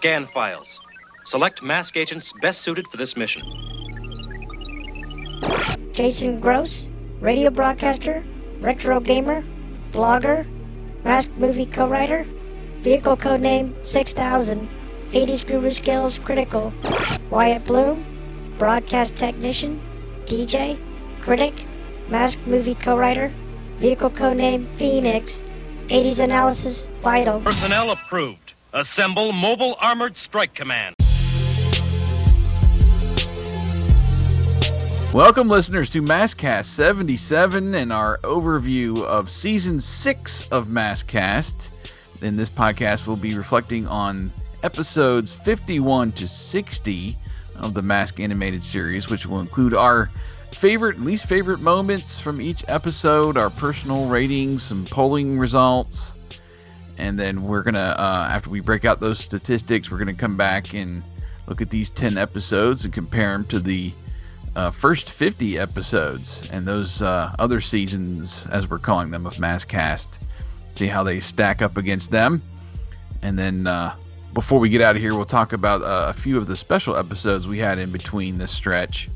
Computer, scan files. Select mask agents best suited for this mission. Jason Gross, radio broadcaster, retro gamer, blogger, mask movie co-writer, vehicle codename 6000, 80s guru skills critical, Wyatt Bloom, broadcast technician, DJ, critic, mask movie co-writer, vehicle codename Phoenix, 80s analysis vital. Personnel approved. Assemble Mobile Armored Strike Command. Welcome, listeners, to Masscast 77 and our overview of season six of Masscast. In this podcast, we'll be reflecting on episodes 51 to 60 of the Mask animated series, which will include our favorite, and least favorite moments from each episode, our personal ratings, some polling results, and then we're gonna, uh, after we break out those statistics, we're gonna come back and look at these 10 episodes and compare them to the uh, first 50 episodes and those uh, other seasons, as we're calling them, of Masscast. See how they stack up against them. And then uh, before we get out of here, we'll talk about uh, a few of the special episodes we had in between this stretch.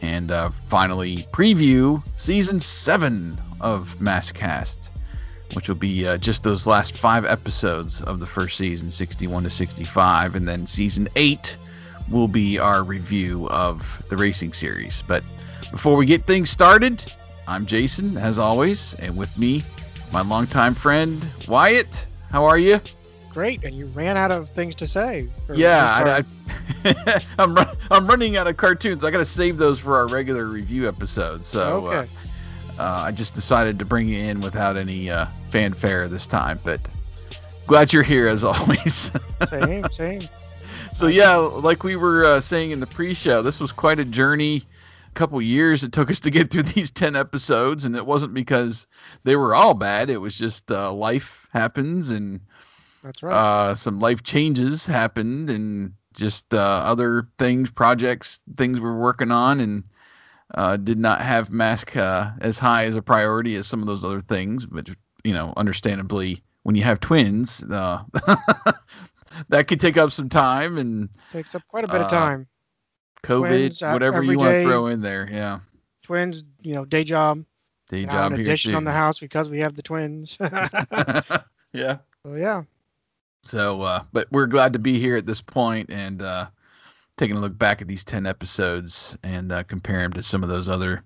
And uh, finally, preview season 7 of Masscast, which will be uh, just those last five episodes of the first season, 61 to 65. And then season 8 will be our review of the racing series. But before we get things started, I'm Jason, as always, and with me, my longtime friend Wyatt. How are you? Great, and you ran out of things to say. Yeah. I, I'm run, I'm running out of cartoons. I got to save those for our regular review episodes. So uh, uh, I just decided to bring you in without any uh, fanfare this time. But glad you're here as always. same, same. So yeah, like we were uh, saying in the pre-show, this was quite a journey. A couple years it took us to get through these ten episodes, and it wasn't because they were all bad. It was just uh, life happens, and That's right. uh, some life changes happened, and just uh, other things, projects, things we're working on, and uh, did not have mask uh, as high as a priority as some of those other things. But you know, understandably, when you have twins, uh, that could take up some time and Takes up quite a bit uh, of time. COVID, Twins, uh, whatever you want to throw in there. Yeah, Twins, you know, day job. day now job an here addition on the house because we have the twins. so yeah. yeah, So, uh, but we're glad to be here at this point and uh, taking a look back at these 10 episodes and uh, compare them to some of those other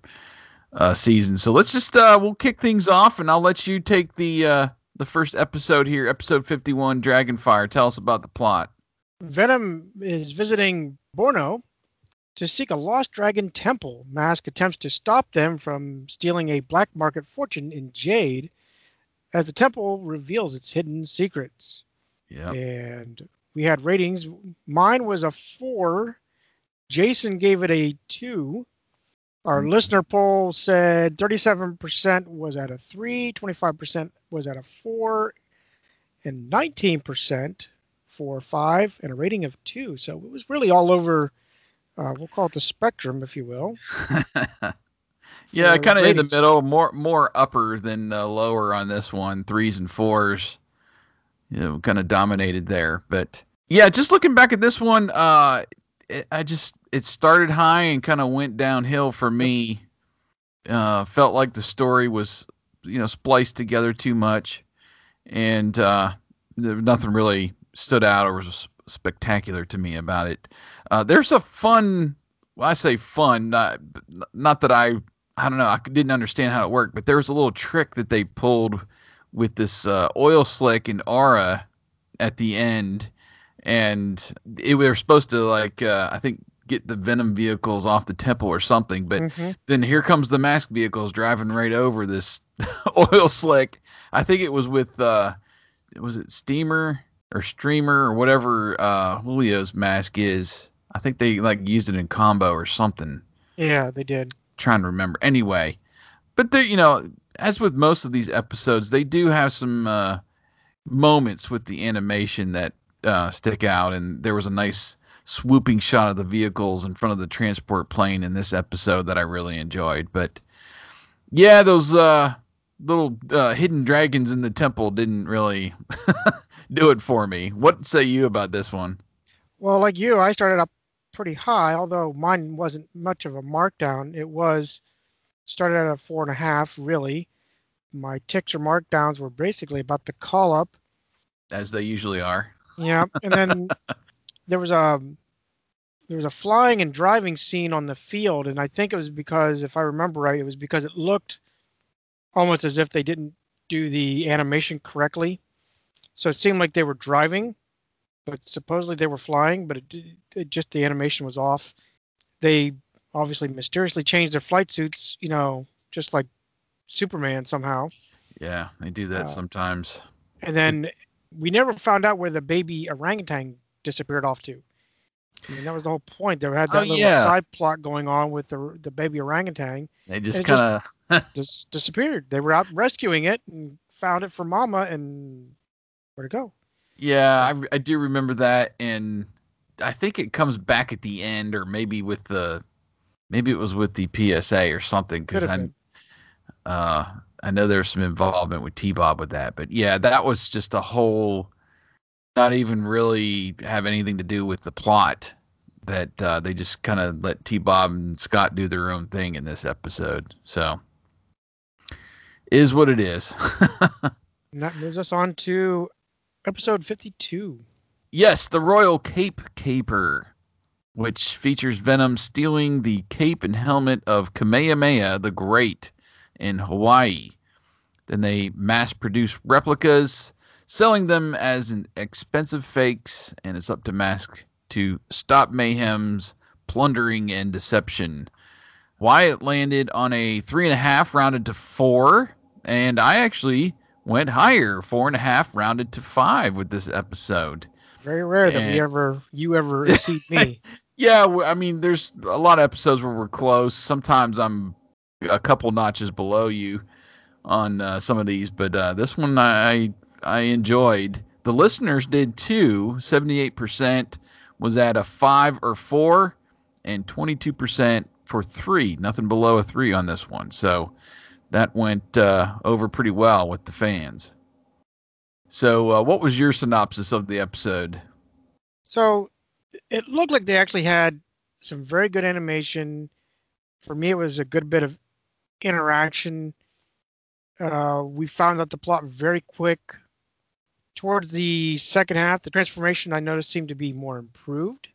uh, seasons. So let's just, uh, we'll kick things off and I'll let you take the, uh, the first episode here, episode 51, Dragonfire. Tell us about the plot. Venom is visiting Borneo to seek a lost dragon temple. Mask attempts to stop them from stealing a black market fortune in jade, as the temple reveals its hidden secrets. Yeah. and we had ratings. Mine was a four. Jason gave it a two. Our Mhm. listener poll said 37% was at a three, 25% was at a four, and 19% for five, and a rating of two. So it was really all over. Uh, we'll call it the spectrum, if you will. yeah, kind of in the middle, more more upper than uh, lower on this one, threes and fours. You know, kind of dominated there, but yeah, just looking back at this one, uh, it, I just it started high and kind of went downhill for me. Uh, felt like the story was you know spliced together too much, and uh, nothing really stood out or was spectacular to me about it. Uh, there's a fun, well, I say fun, not not that I I don't know. I didn't understand how it worked, but there was a little trick that they pulled with this uh, oil slick and aura at the end, and it, we were supposed to like uh, I think get the venom vehicles off the temple or something, but Mhm. then here comes the mask vehicles driving right over this oil slick. I think it was with uh, was it steamer or streamer or whatever uh, Julio's mask is. I think they like used it in combo or something Yeah, they did. trying to remember. Anyway, but there, you know, as with most of these episodes, they do have some uh, moments with the animation that uh, stick out, and there was a nice swooping shot of the vehicles in front of the transport plane in this episode that I really enjoyed. But yeah, those uh, little uh, hidden dragons in the temple didn't really do it for me. What say you about this one? Well, like you, I started up pretty high, although mine wasn't much of a markdown. It was started at a four and a half, really. My ticks or markdowns were basically about the call up. As they usually are. Yeah, and then there was a there was a flying and driving scene on the field, and I think it was because, if I remember right, it was because it looked almost as if they didn't do the animation correctly. So it seemed like they were driving, but supposedly they were flying, but it, it just the animation was off. They obviously mysteriously changed their flight suits, you know, just like Superman somehow. Yeah, they do that Uh, sometimes. And then we never found out where the baby orangutan disappeared off to. I mean, that was the whole point. They had that Oh, little yeah. side plot going on with the the baby orangutan. They just kind of Just disappeared. They were out rescuing it and found it for Mama, and where'd it go? Yeah, I, I do remember that, and I think it comes back at the end, or maybe with the, maybe it was with the PSA or something, because I, been. uh, I know there's some involvement with T Bob with that, but yeah, that was just a whole, not even really have anything to do with the plot. That uh, they just kind of let T Bob and Scott do their own thing in this episode. So, is what it is. And that moves us on to episode 52. Yes, the Royal Cape Caper, which features Venom stealing the cape and helmet of Kamehameha the Great in Hawaii. Then they mass produce replicas, selling them as an expensive fakes, and it's up to Mask to stop Mayhem's plundering and deception. Wyatt landed on a three and a half, rounded to four, and I actually went higher, four and a half, rounded to five with this episode. Very rare that we ever you ever exceed me. Yeah, I mean, there's a lot of episodes where we're close. Sometimes I'm a couple notches below you on uh, some of these, but uh, this one I I enjoyed. The listeners did too. Seventy-eight percent was at a five or four, and twenty-two percent for three. Nothing below a three on this one. So that went uh, over pretty well with the fans. So, uh, what was your synopsis of the episode? So it looked like they actually had some very good animation. For me, it was a good bit of interaction. Uh, we found out the plot very quick. Towards the second half, the transformation I noticed seemed to be more improved.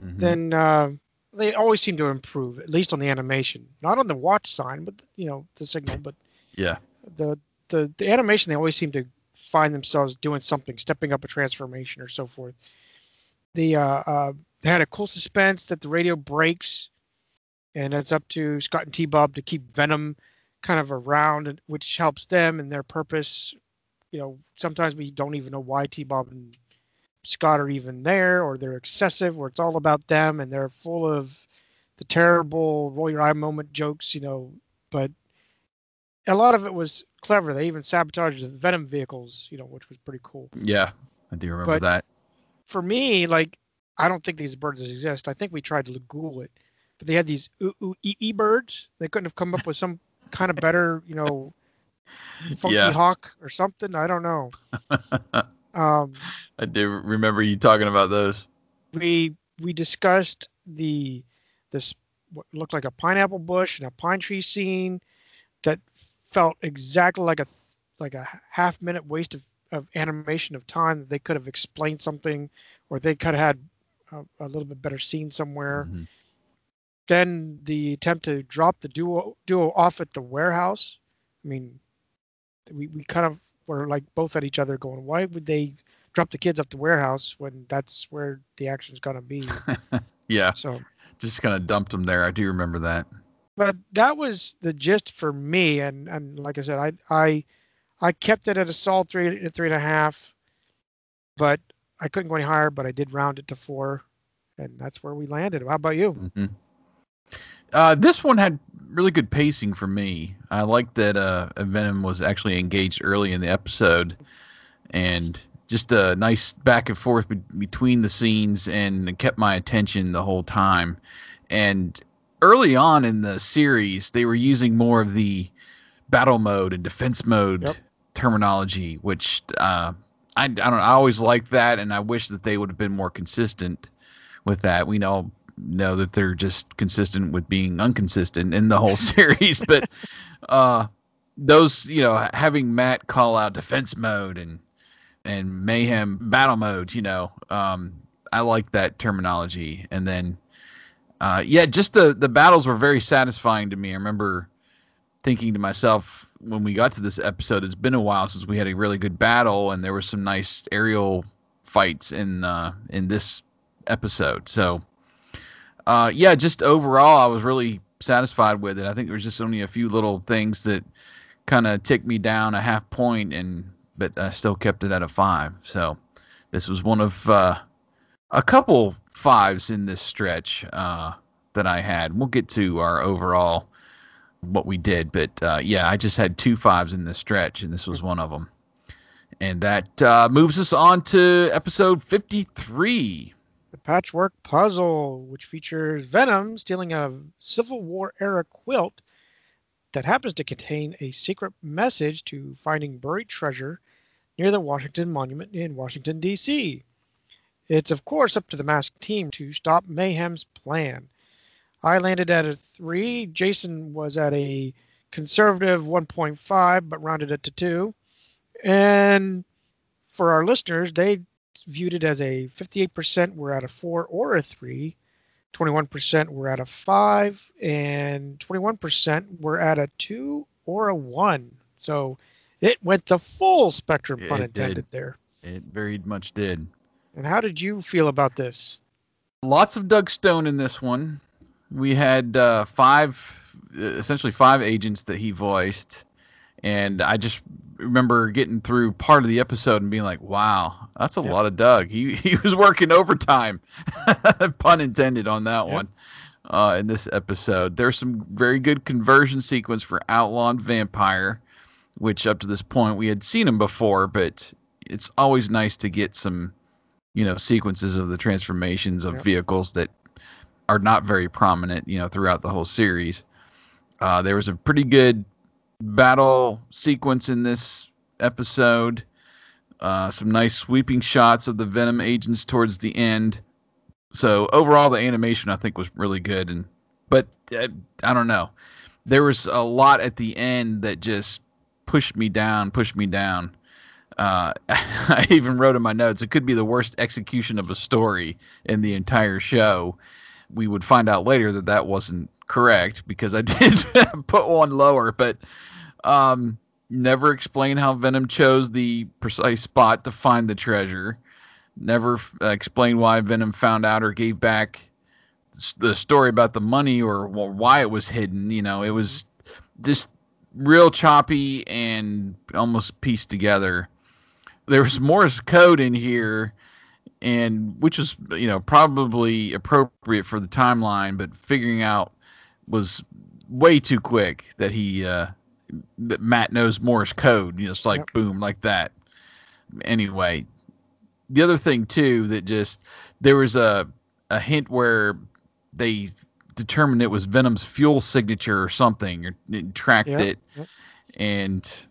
Mhm. Then uh, they always seem to improve, at least on the animation, not on the watch sign, but you know the signal. But yeah. the the the animation they always seem to find themselves doing something, stepping up a transformation or so forth. The uh, uh, they had a cool suspense that the radio breaks, and it's up to Scott and T Bob to keep Venom kind of around, and- which helps them and their purpose. You know, sometimes we don't even know why T Bob and Scott are even there, or they're excessive, or it's all about them, and they're full of the terrible roll your eye moment jokes. You know, but a lot of it was clever. They even sabotaged the Venom vehicles, you know, which was pretty cool. Yeah, I do remember But- that. For me, like, I don't think these birds exist. I think we tried to Google it, but they had these ooh ooh ee ee birds. They couldn't have come up with some kind of better, you know, funky Yeah. hawk or something. I don't know. Um, I do remember you talking about those. we we discussed the this what looked like a pineapple bush and a pine tree scene that felt exactly like a like a half minute waste of, of animation of time that they could have explained something or they could have had a, a little bit better scene somewhere Mhm. Then the attempt to drop the duo duo off at the warehouse i mean we, we kind of were like both at each other going why would they drop the kids off the warehouse when that's where the action's going to be? Yeah, so just kind of dumped them there. I do remember that. but that was the gist for me and and like i said i i i kept it at a solid three three and a half but i couldn't go any higher but i did round it to four and that's where we landed. How about you? Hmm Uh, this one had really good pacing for me. I liked that uh, Venom was actually engaged early in the episode, and just a nice back and forth be- between the scenes, and it kept my attention the whole time. And early on in the series, they were using more of the battle mode and defense mode Yep. terminology, which uh, I, I don't. I always liked that, and I wish that they would have been more consistent with that. We know know that they're just consistent with being inconsistent in the whole series, but uh, those you know having Matt call out defense mode and and mayhem battle mode, you know, um, I like that terminology, and then. Uh, yeah, just the the battles were very satisfying to me. I remember thinking to myself when we got to this episode, it's been a while since we had a really good battle, and there were some nice aerial fights in uh, in this episode. So, uh, yeah, just overall, I was really satisfied with it. I think there was just only a few little things that kind of ticked me down a half point, and but I still kept it at a five. So, this was one of uh, a couple fives in this stretch uh, that I had. We'll get to our overall what we did, but uh, yeah, I just had two fives in this stretch, and this was one of them. And that uh, moves us on to episode 53. Patchwork Puzzle, which features Venom stealing a Civil War era quilt that happens to contain a secret message to finding buried treasure near the Washington Monument in Washington, D.C. It's, of course, up to the masked team to stop Mayhem's plan. I landed at a 3. Jason was at a conservative 1.5, but rounded it to 2. And for our listeners, they viewed it as a 58% were at a 4 or a 3, 21% were at a 5, and 21% were at a 2 or a 1. So it went the full spectrum, pun It did. intended there. It very much did. And how did you feel about this? Lots of Doug Stone in this one. We had uh, five, uh, essentially five agents that he voiced, and I just remember getting through part of the episode and being like, "Wow, that's a Yep. lot of Doug." He he was working overtime, pun intended on that Yep. one. Uh, in this episode, there's some very good conversion sequence for Outlaw and Vampire, which up to this point we had seen him before, but it's always nice to get some you know sequences of the transformations of Yep. vehicles that are not very prominent you know throughout the whole series uh, there was a pretty good battle sequence in this episode uh, some nice sweeping shots of the venom agents towards the end. So overall the animation i think was really good and but uh, i don't know. There was a lot at the end that just pushed me down pushed me down. Uh, I even wrote in my notes it could be the worst execution of a story in the entire show. We would find out later that that wasn't correct because I did put one lower, but um, never explain how Venom chose the precise spot to find the treasure. Never uh, explain why Venom found out or gave back the story about the money or wh- why it was hidden. You know, it was just real choppy and almost pieced together there was Morse code in here, and which was you know probably appropriate for the timeline, but figuring out was way too quick that he uh, that Matt knows Morse code. You know, it's like Yep. boom like that. Anyway, the other thing too that just there was a a hint where they determined it was Venom's fuel signature or something, or it tracked Yep, it, yep. and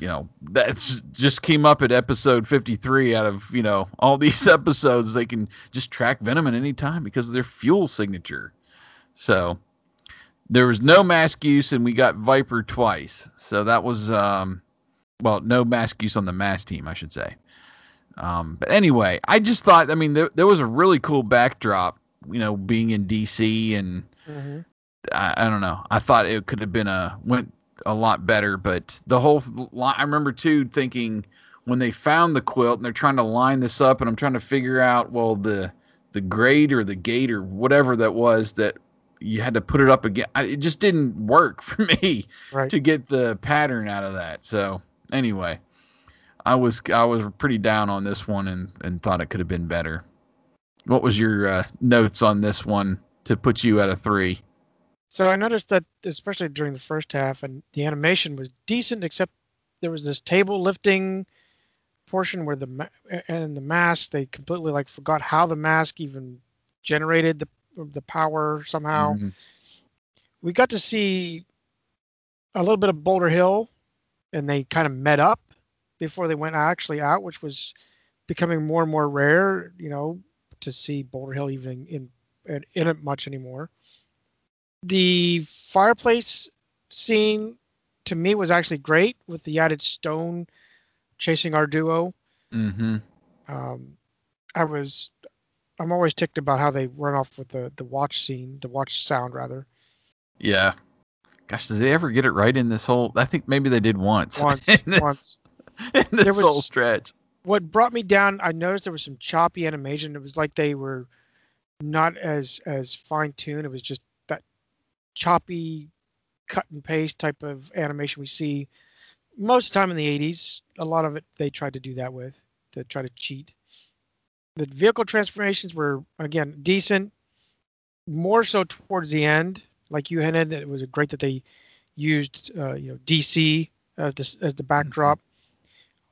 you know that's just came up at episode 53 out of you know all these episodes they can just track venom at any time because of their fuel signature so there was no mask use and we got viper twice so that was um well no mask use on the mask team i should say um but anyway i just thought i mean there, there was a really cool backdrop you know being in dc and Mhm. I, I don't know. I thought it could have been a went a lot better, but the whole I remember too thinking when they found the quilt and they're trying to line this up, and I'm trying to figure out well the the grade or the gate or whatever that was that you had to put it up again. I, it just didn't work for me Right. to get the pattern out of that. So anyway, I was I was pretty down on this one and and thought it could have been better. What was your uh, notes on this one to put you at a three? So I noticed that, especially during the first half, and the animation was decent, except there was this table lifting portion where the ma- and the mask they completely like forgot how the mask even generated the the power somehow. Mhm. We got to see a little bit of Boulder Hill, and they kind of met up before they went actually out, which was becoming more and more rare. You know, to see Boulder Hill even in in, in it much anymore. The fireplace scene to me was actually great with the added stone chasing our duo. Mm-hmm. Um, I was, I'm always ticked about how they run off with the the watch scene, the watch sound rather. Yeah. Gosh, did they ever get it right in this whole? I think maybe they did once. Once, in this, once. in this There was- whole stretch. What brought me down, I noticed there was some choppy animation. It was like they were not as as fine tuned. It was just that choppy cut and paste type of animation we see most of the time in the 80s. A lot of it they tried to do that with to try to cheat. The vehicle transformations were again decent, more so towards the end. Like you hinted, it was great that they used uh, you know DC as the as the backdrop.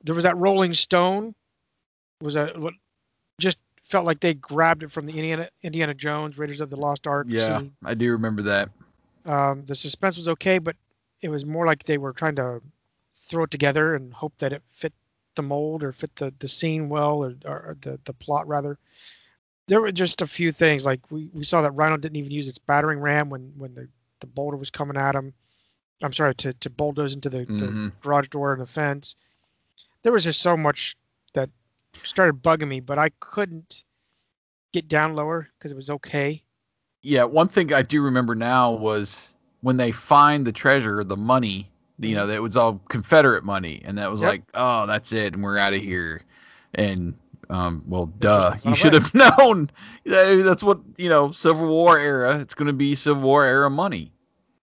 There was that Rolling Stone, was a what just felt like they grabbed it from the Indiana Indiana Jones Raiders of the Lost Ark Yeah, scene. I do remember that. Um, the suspense was okay, but it was more like they were trying to throw it together and hope that it fit the mold or fit the, the scene well or, or the, the plot rather. There were just a few things like we, we saw that Rhino didn't even use its battering ram when, when the, the boulder was coming at him. I'm sorry to, to bulldoze into the, the Mhm. garage door and the fence. There was just so much that started bugging me, but I couldn't get down lower because it was okay. Yeah, one thing I do remember now was when they find the treasure, the money. You know, that was all Confederate money, and that was Yep. like, oh, that's it, and we're out of here. And um, well, duh, you should have known. That's what you know, Civil War era. It's going to be Civil War era money.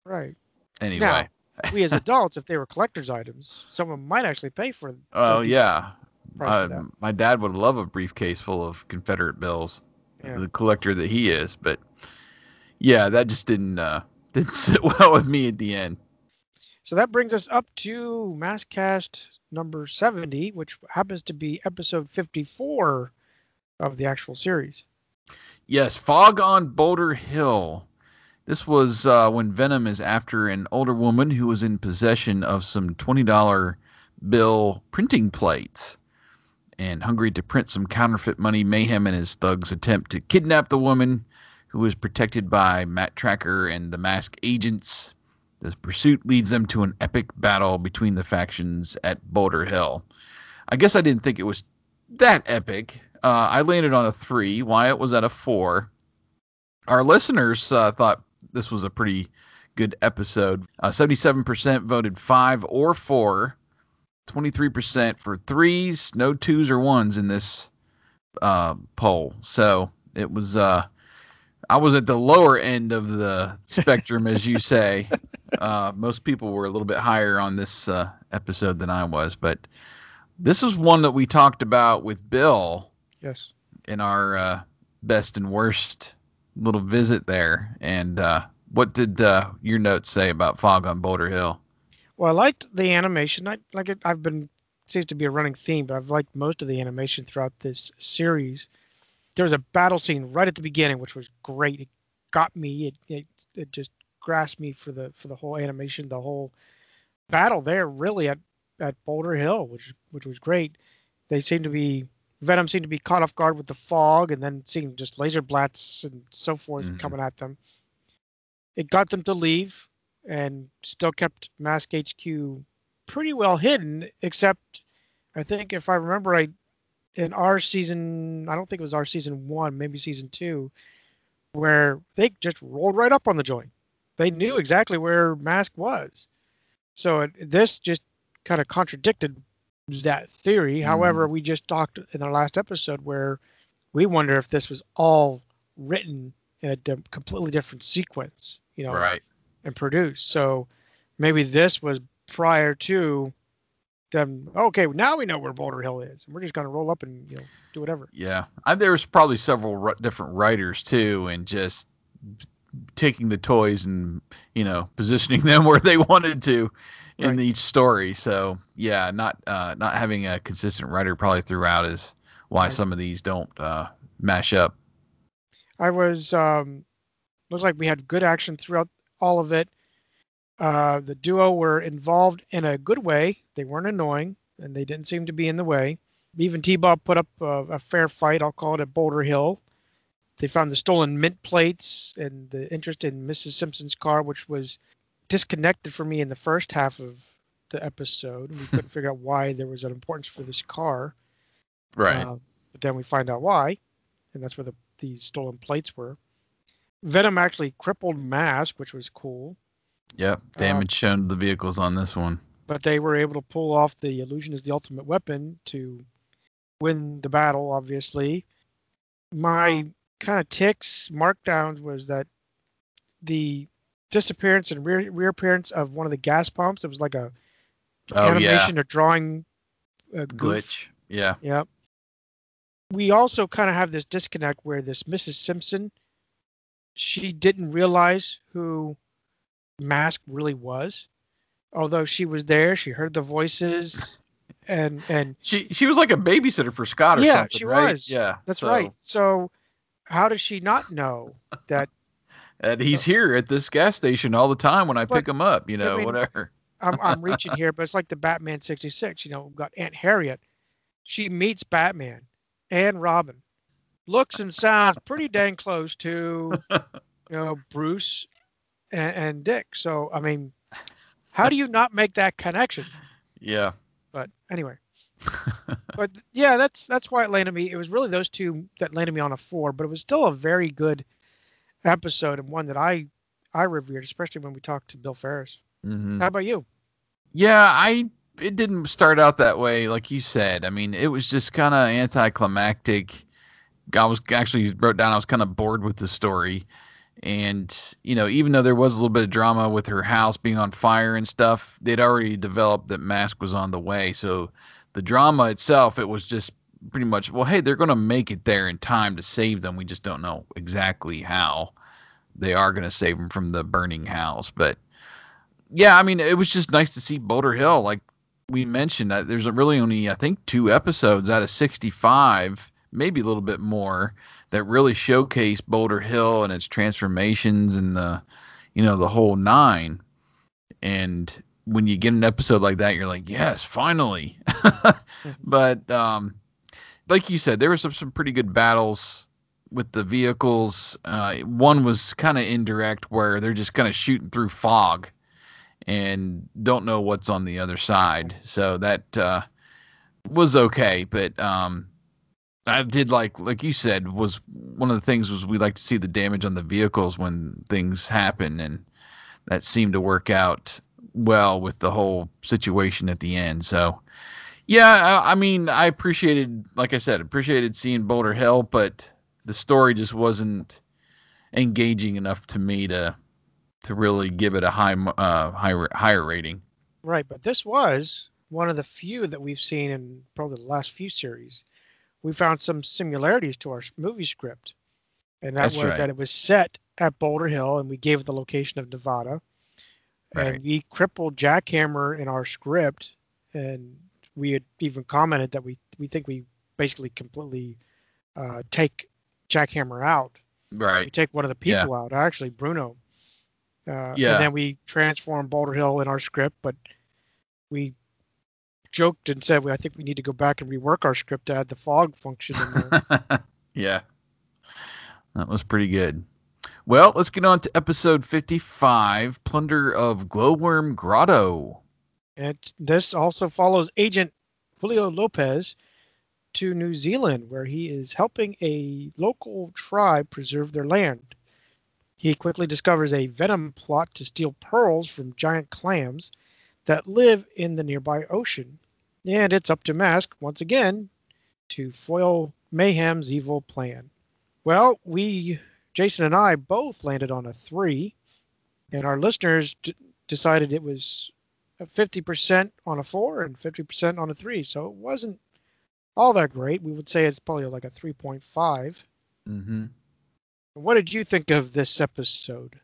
Right. Anyway. we as adults, if they were collector's items, someone might actually pay for. a Oh yeah, uh, my dad would love a briefcase full of Confederate bills. Yeah. The collector that he is, but yeah, that just didn't uh, didn't sit well with me at the end. So that brings us up to Masscast number 70, which happens to be episode 54 of the actual series. Yes, Fog on Boulder Hill. This was uh, when Venom is after an older woman who was in possession of some $20 bill printing plates. And hungry to print some counterfeit money, Mayhem and his thugs attempt to kidnap the woman who is protected by Matt Tracker and the mask agents. This pursuit leads them to an epic battle between the factions at Boulder Hill. I guess I didn't think it was that epic. Uh, I landed on a three. Wyatt was at a four. Our listeners uh, thought this was a pretty good episode. Uh, 77% voted five or four. 23% for threes, no twos or ones in this uh, poll. So it was, uh, I was at the lower end of the spectrum, as you say. Uh, most people were a little bit higher on this uh, episode than I was, but this is one that we talked about with Bill Yes. in our uh, best and worst little visit there. And uh, what did uh, your notes say about Fog on Boulder Hill? Well, I liked the animation. I like it. I've been seems to be a running theme, but I've liked most of the animation throughout this series. There was a battle scene right at the beginning, which was great. It got me. It it, it just grasped me for the for the whole animation, the whole battle there. Really at at Boulder Hill, which which was great. They seemed to be Venom seemed to be caught off guard with the fog, and then seeing just laser blats and so forth Mhm. coming at them. It got them to leave and still kept Mask HQ pretty well hidden, except I think if I remember right, in our season, I don't think it was our season one, maybe season two, where they just rolled right up on the joint. They knew exactly where Mask was. So it, this just kind of contradicted that theory. Hmm. However, we just talked in our last episode where we wonder if this was all written in a di- completely different sequence, you know, Right. and produced. So maybe this was prior to them. Okay, now we know where Boulder Hill is, and we're just gonna roll up and you know do whatever. Yeah. I, there's probably several ri- different writers too, and just taking the toys and, you know, positioning them where they wanted to in Right. each story. So, yeah, not uh, not having a consistent writer probably throughout is why Right. some of these don't uh, mash up. I was um, looks like we had good action throughout all of it. Uh, the duo were involved in a good way. They weren't annoying, and they didn't seem to be in the way. Even T-Bob put up a, a fair fight. I'll call it at Boulder Hill. They found the stolen mint plates and the interest in Mrs. Simpson's car, which was disconnected for me in the first half of the episode. We couldn't figure out why there was an importance for this car. Right. Uh, but then we find out why, and that's where the the stolen plates were. Venom actually crippled Mask, which was cool, yep. Damage shown to the vehicles on this one. but they were able to pull off the illusion is the ultimate weapon to win the battle. Obviously, my kind of ticks markdowns was that the disappearance and rear, reappearance of one of the gas pumps. It was like a Oh yeah. animation or drawing uh. Glitch. Yeah. Yep. We also kind of have this disconnect where this Mrs. Simpson, she didn't realize who Mask really was, although she was there. She heard the voices, and and She she was like a babysitter for Scott or Yeah, something, she right? was. Yeah. that's so- right. So, how does she not know that? And he's here at this gas station all the time when I But, pick him up, you know, mean, whatever. I'm I'm reaching here, but it's like the Batman '66. You know, we've got Aunt Harriet. She meets Batman and Robin. Looks and sounds pretty dang close to, you know, Bruce and, and Dick. So I mean, how do you not make that connection? Yeah. But anyway, but yeah, that's that's why it landed me. It was really those two that landed me on a four, but it was still a very good episode and one that I I revered, especially when we talked to Bill Ferris. Mhm. How about you? Yeah, I it didn't start out that way, like you said. I mean, it was just kind of anticlimactic. I was actually wrote down I was kind of bored with the story, and you know, even though there was a little bit of drama with her house being on fire and stuff, they'd already developed that Mask was on the way. So the drama itself, it was just pretty much, well, hey, they're going to make it there in time to save them. We just don't know exactly how they are going to save them from the burning house, but yeah, I mean, it was just nice to see Boulder Hill. Like we mentioned, uh, there's really only I think two episodes out of 65, maybe a little bit more, that really showcase Boulder Hill and its transformations and the, you know, the whole nine. And when you get an episode like that, you're like, yes, finally. but um, like you said, there were some some pretty good battles with the vehicles. Uh, one was kind of indirect, where they're just kind of shooting through fog and don't know what's on the other side. So that uh, was okay, but um, I did like, like you said, was one of the things was we like to see the damage on the vehicles when things happen, and that seemed to work out well with the whole situation at the end. So. Yeah, I, I mean, I appreciated, like I said, appreciated seeing Boulder Hill, but the story just wasn't engaging enough to me to to really give it a high uh higher higher rating. Right, but this was one of the few that we've seen in probably the last few series. We found some similarities to our movie script, and that That's was right. that it was set at Boulder Hill, and we gave it the location of Nevada, Right. and we crippled Jackhammer in our script, and we had even commented that we we think we basically completely uh, take Jackhammer out. Right. We take one of the Yeah. people out, actually Bruno. Uh, Yeah. And then we transformed Boulder Hill in our script, but we joked and said, well, I think we need to go back and rework our script to add the fog function in there. yeah. That was pretty good. Well, let's get on to episode 55, Plunder of Glowworm Grotto. and this also follows Agent Julio Lopez to New Zealand, where he is helping a local tribe preserve their land. He quickly discovers a venom plot to steal pearls from giant clams that live in the nearby ocean. And it's up to Mask, once again, to foil Mayhem's evil plan. Well, we, Jason and I, both landed on a three, and our listeners d- decided it was 50% on a four and 50% on a three. So it wasn't all that great. We would say it's probably like a 3.5. Mm-hmm. What did you think of this episode?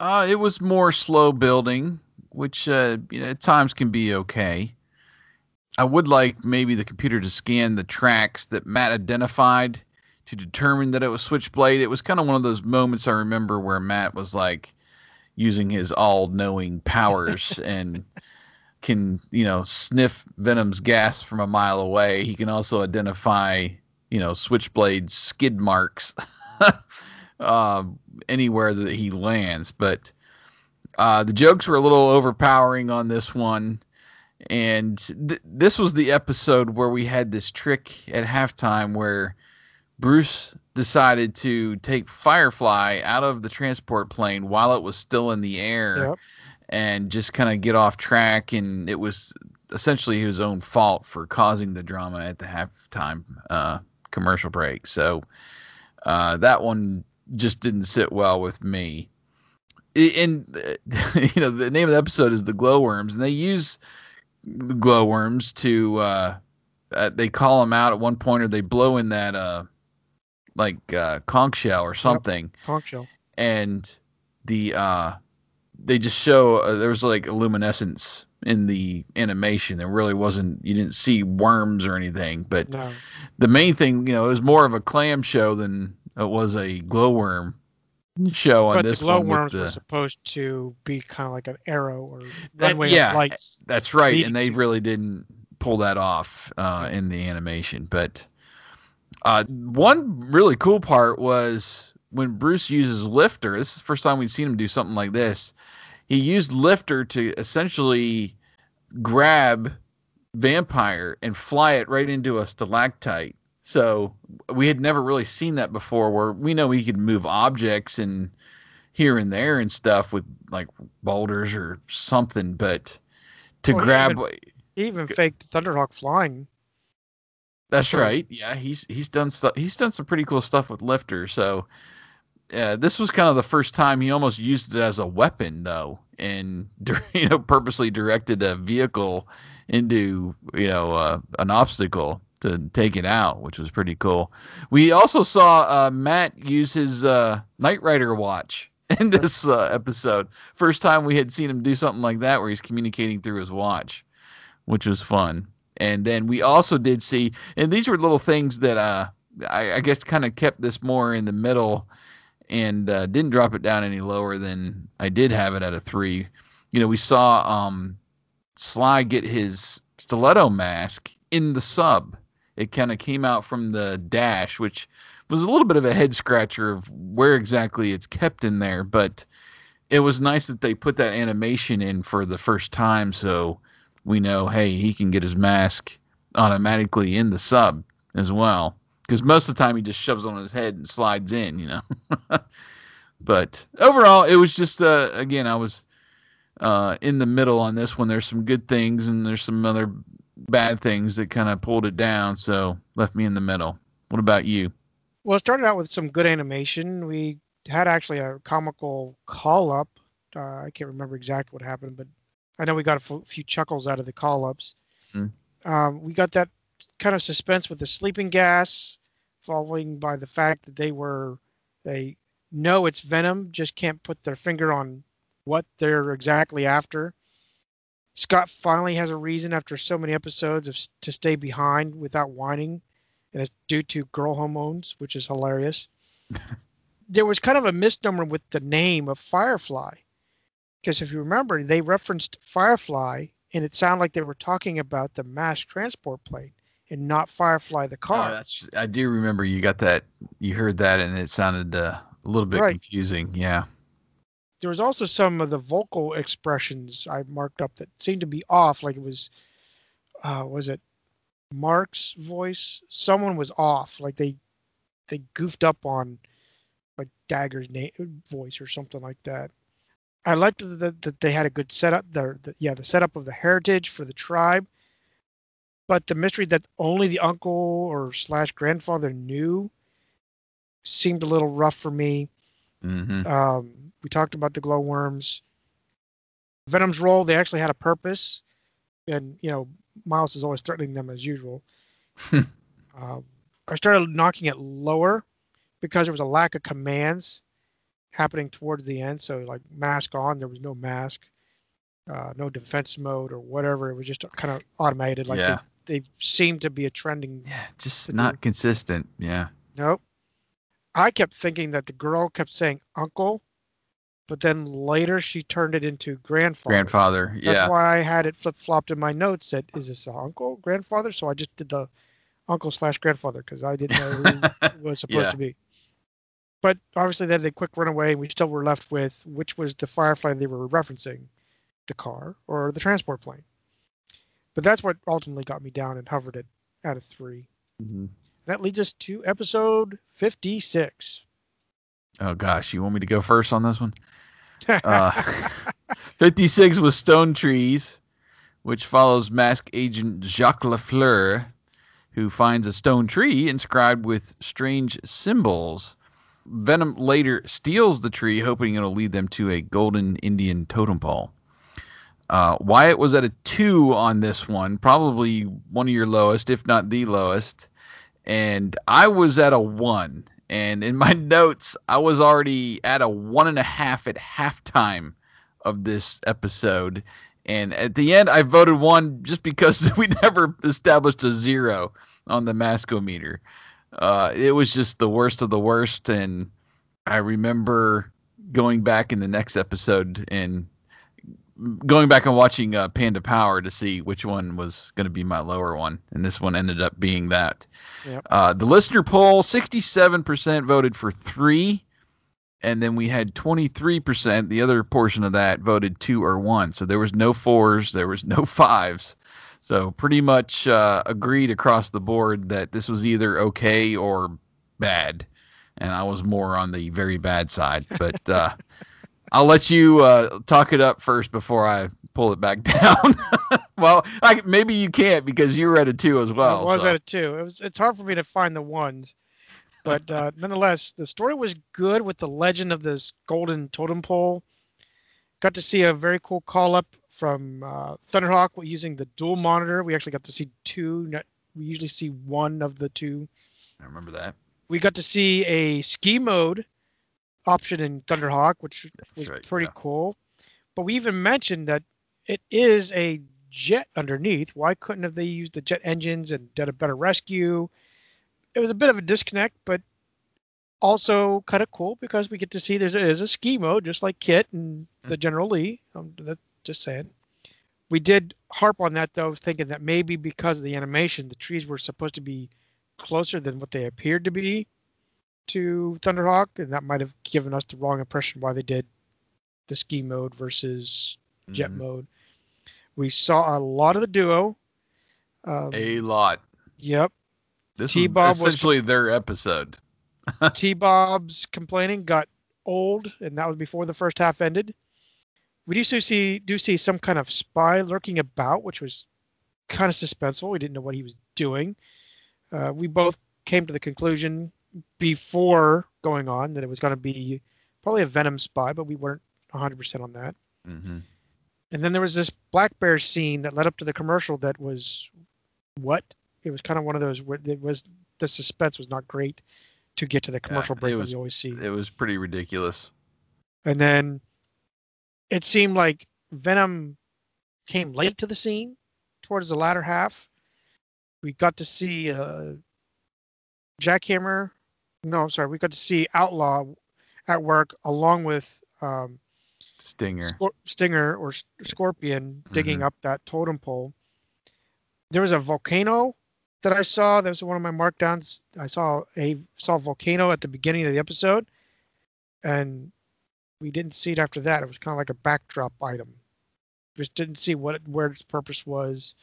Uh, it was more slow building, which uh, you know, at times can be okay. I would like maybe the computer to scan the tracks that Matt identified to determine that it was Switchblade. It was kind of one of those moments I remember where Matt was like, using his all-knowing powers and can you know sniff Venom's gas from a mile away. He can also identify you know Switchblade's skid marks uh, anywhere that he lands. But uh, the jokes were a little overpowering on this one. And th- this was the episode where we had this trick at halftime where Bruce decided to take Firefly out of the transport plane while it was still in the air Yep. and just kind of get off track. And it was essentially his own fault for causing the drama at the halftime uh, commercial break. So uh, that one just didn't sit well with me. And you know, the name of the episode is the glowworms, and they use the glowworms to uh, uh, they call them out at one point, or they blow in that uh, like uh, conch shell or something, Conch shell. and the uh, they just show uh, there was like a luminescence in the animation. There really wasn't you didn't see worms or anything, but No. the main thing, you know, it was more of a clam show than it was a glowworm show on But the this one. with glowworms the- were supposed to be kind of like an arrow or That- runway yeah, of lights. That's right, and they really didn't pull that off uh, in the animation. But uh, one really cool part was when Bruce uses Lifter. This is the first time we've seen him do something like this. He used Lifter to essentially grab Vampire and fly it right into a stalactite. So we had never really seen that before. Where we know he could move objects and here and there and stuff with like boulders or something, but to Well, he grab He even faked Thunderhawk flying. That's right. Yeah, he's he's done stuff. He's done some pretty cool stuff with lifter. So uh, this was kind of the first time he almost used it as a weapon, though, and you know purposely directed a vehicle into you know uh, an obstacle to take it out, which was pretty cool. We also saw uh, Matt use his uh, Knight Rider watch in this uh, episode. First time we had seen him do something like that, where he's communicating through his watch, which was fun. And then we also did see, and these were little things that uh, I, I guess kind of kept this more in the middle and uh, didn't drop it down any lower than I did have it at a three. You know, we saw um, Sly get his stiletto mask in the sub. It kind of came out from the dash, which was a little bit of a head scratcher of where exactly it's kept in there, but it was nice that they put that animation in for the first time so we know hey he can get his mask automatically in the sub as well. Because most of the time he just shoves on his head and slides in you know? But overall it was just uh, again i was uh, in the middle on this one. There's some good things and there's some other bad things that kind of pulled it down so left me in the middle. What about you? Well, it started out with some good animation. We had actually a comical call up. Uh, I can't remember exactly what happened, but I know we got a f- few chuckles out of the call ups. Mm. Um, we got that kind of suspense with the sleeping gas, following by the fact that they were they know it's venom, just can't put their finger on what they're exactly after. Scott finally has a reason after so many episodes of to stay behind without whining and it's due to girl hormones, which is hilarious. there was kind of a misnomer with the name of Firefly, because if you remember, they referenced Firefly, and it sounded like they were talking about the mass transport plane and not Firefly the Oh, car. that's I do remember you got that you heard that and it sounded uh, a little bit Right. confusing yeah there was also some of the vocal expressions I marked up that seemed to be off, like it was, uh, was it Mark's voice? Someone was off, like they they goofed up on like Dagger's name voice or something like that. I liked that that they had a good setup. The, the yeah, the setup of the heritage for the tribe, but the mystery that only the uncle or slash grandfather knew seemed a little rough for me. hmm Um, we talked about the glowworms. Venom's role, they actually had a purpose. And, you know, Miles is always threatening them as usual. um, I started knocking it lower because there was a lack of commands happening towards the end. So, like, mask on, there was no mask, uh, no defense mode or whatever. It was just kind of automated. Like, Yeah. they, they seemed to be a trending yeah just not do. consistent yeah Nope. I kept thinking that the girl kept saying uncle, but then later she turned it into grandfather. Grandfather. That's Yeah. That's why I had it flip flopped in my notes that is this uncle, grandfather? So I just did the uncle slash grandfather because I didn't know who it was supposed Yeah. to be. But obviously, that's a quick runaway, and we still were left with which was the Firefly they were referencing, the car or the transport plane. But that's what ultimately got me down and hovered it out of three. Mhm. That leads us to episode 56. Oh gosh, you want me to go first on this one? Uh, 56 was Stone Trees, which follows mask agent Jacques Lafleur, who finds a stone tree inscribed with strange symbols. Venom later steals the tree, hoping it'll lead them to a golden Indian totem pole. Uh, Wyatt was at a two on this one, probably one of your lowest, if not the lowest. And I was at a one. And in my notes, I was already at a one and a half at halftime of this episode. And at the end, I voted one just because we never established a zero on the Mascometer. Uh, it was just the worst of the worst. And I remember going back in the next episode and going back and watching uh, Panda Power to see which one was going to be my lower one. And this one ended up being that. Yep. Uh, the listener poll 67% voted for three. And then we had 23%, the other portion of that voted two or one. So there was no fours, there was no fives. So pretty much uh, agreed across the board that this was either okay or bad. And I was more on the very bad side. But uh, I'll let you uh, talk it up first before I pull it back down. well, I, maybe you can't because you were at a two as well. I was so. at a two. It was. It's hard for me to find the ones, but uh, nonetheless, the story was good with the legend of this golden totem pole. Got to see a very cool call up from uh, Thunderhawk using the dual monitor. We actually got to see two. We usually see one of the two. I remember that. We got to see a ski mode option in Thunderhawk, which That's was right, pretty yeah. cool. But we even mentioned that it is a jet underneath. Why couldn't have they used the jet engines and done a better rescue? It was a bit of a disconnect, but also kind of cool because we get to see there's a, is a ski mode just like Kit and the General Lee. Um, that, just saying. We did harp on that though, thinking that maybe because of the animation, the trees were supposed to be closer than what they appeared to be to Thunderhawk, and that might have given us the wrong impression why they did the ski mode versus jet Mhm. mode. We saw a lot of the duo. Um, A lot. yep. This T-Bob was was- essentially their episode. T Bob's complaining got old, and that was before the first half ended. We do see do see some kind of spy lurking about, which was kind of suspenseful. We didn't know what he was doing. Uh, we both came to the conclusion before going on that it was going to be probably a Venom spy, but we weren't 100% on that. hmm And then there was this black bear scene that led up to the commercial that was what? It was kind of one of those where it was the suspense was not great to get to the commercial it break that was- we always see. It was pretty ridiculous. And then it seemed like Venom came late to the scene towards the latter half. We got to see uh, Jackhammer. No, I'm sorry. We got to see Outlaw at work along with um, Stinger. Stinger or S- Scorpion digging Mhm. up that totem pole. There was a volcano that I saw. That was one of my markdowns. I saw a saw a volcano at the beginning of the episode, and we didn't see it after that. It was kind of like a backdrop item. Just didn't see what it, where its purpose was.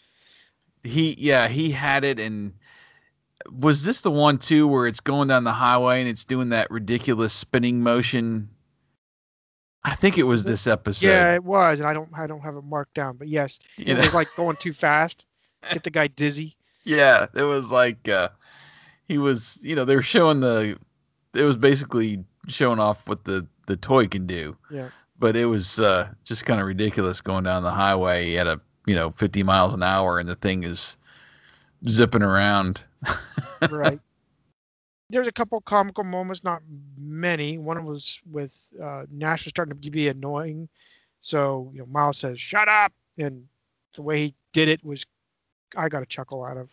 He yeah, he had it and was this the one too where it's going down the highway and it's doing that ridiculous spinning motion? I think it was this episode. Yeah, it was, and I don't I don't have it marked down, but yes, You it know? was like going too fast, get the guy dizzy. Yeah, it was like uh he was, you know, they were showing the it was basically showing off what the the toy can do. Yeah. But it was uh just kind of ridiculous going down the highway at a, you know, 50 miles an hour and the thing is zipping around. right. There's a couple comical moments, not many. One was with uh, Nash was starting to be annoying, so you know Miles says "shut up," and the way he did it was, I got a chuckle out of.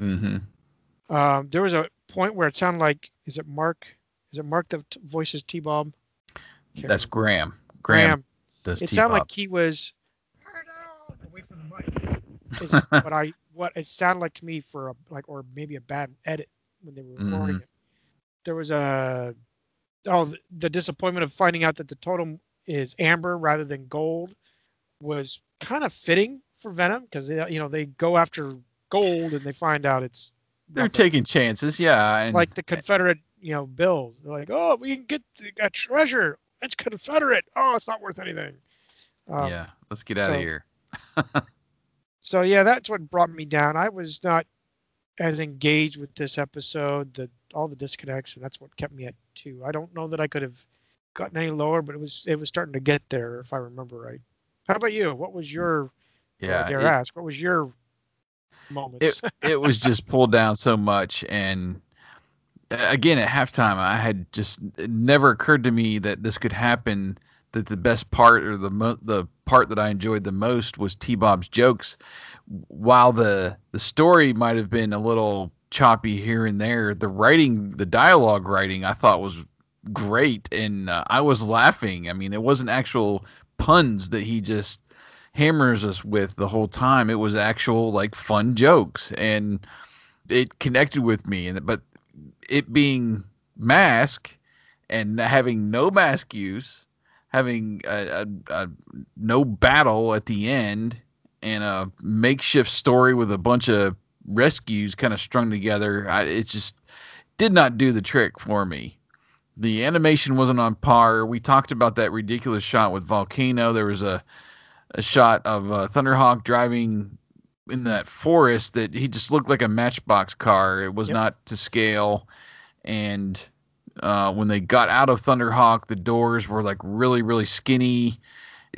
Mm-hmm. Um, there was a point where it sounded like, is it Mark? Is it Mark that t- voices T Bob? That's Graham. Graham, Graham. does It sounded like he was away from the mic. Is what I what it sounded like to me for a like or maybe a bad edit when they were recording Mhm. it. There was a oh the, the disappointment of finding out that the totem is amber rather than gold was kind of fitting for Venom because they you know they go after gold and they find out it's They're nothing. taking chances, yeah. And like the Confederate you know bills. They're like oh we can get a treasure. It's Confederate. Oh it's not worth anything. Um, yeah, let's get out of here. So yeah, that's what brought me down. I was not as engaged with this episode, the all the disconnects, and that's what kept me at two. I don't know that I could have gotten any lower, but it was it was starting to get there if I remember right. How about you? What was your Yeah, dare it- ask, what was your moments? it it was just pulled down so much and again at halftime i had just never occurred to me that this could happen that the best part or the mo- the part that i enjoyed the most was t-bob's jokes while the the story might have been a little choppy here and there the writing the dialogue writing i thought was great and uh, i was laughing i mean it wasn't actual puns that he just hammers us with the whole time. It was actual like fun jokes and it connected with me and but it being mask and having no mask use, having a, a, a no battle at the end and a makeshift story with a bunch of rescues kind of strung together, I, it just did not do the trick for me. The animation wasn't on par. We talked about that ridiculous shot with Volcano. There was a a shot of uh, Thunderhawk driving in that forest that he just looked like a matchbox car. It was Yep. not to scale. And uh, when they got out of Thunderhawk, the doors were like really, really skinny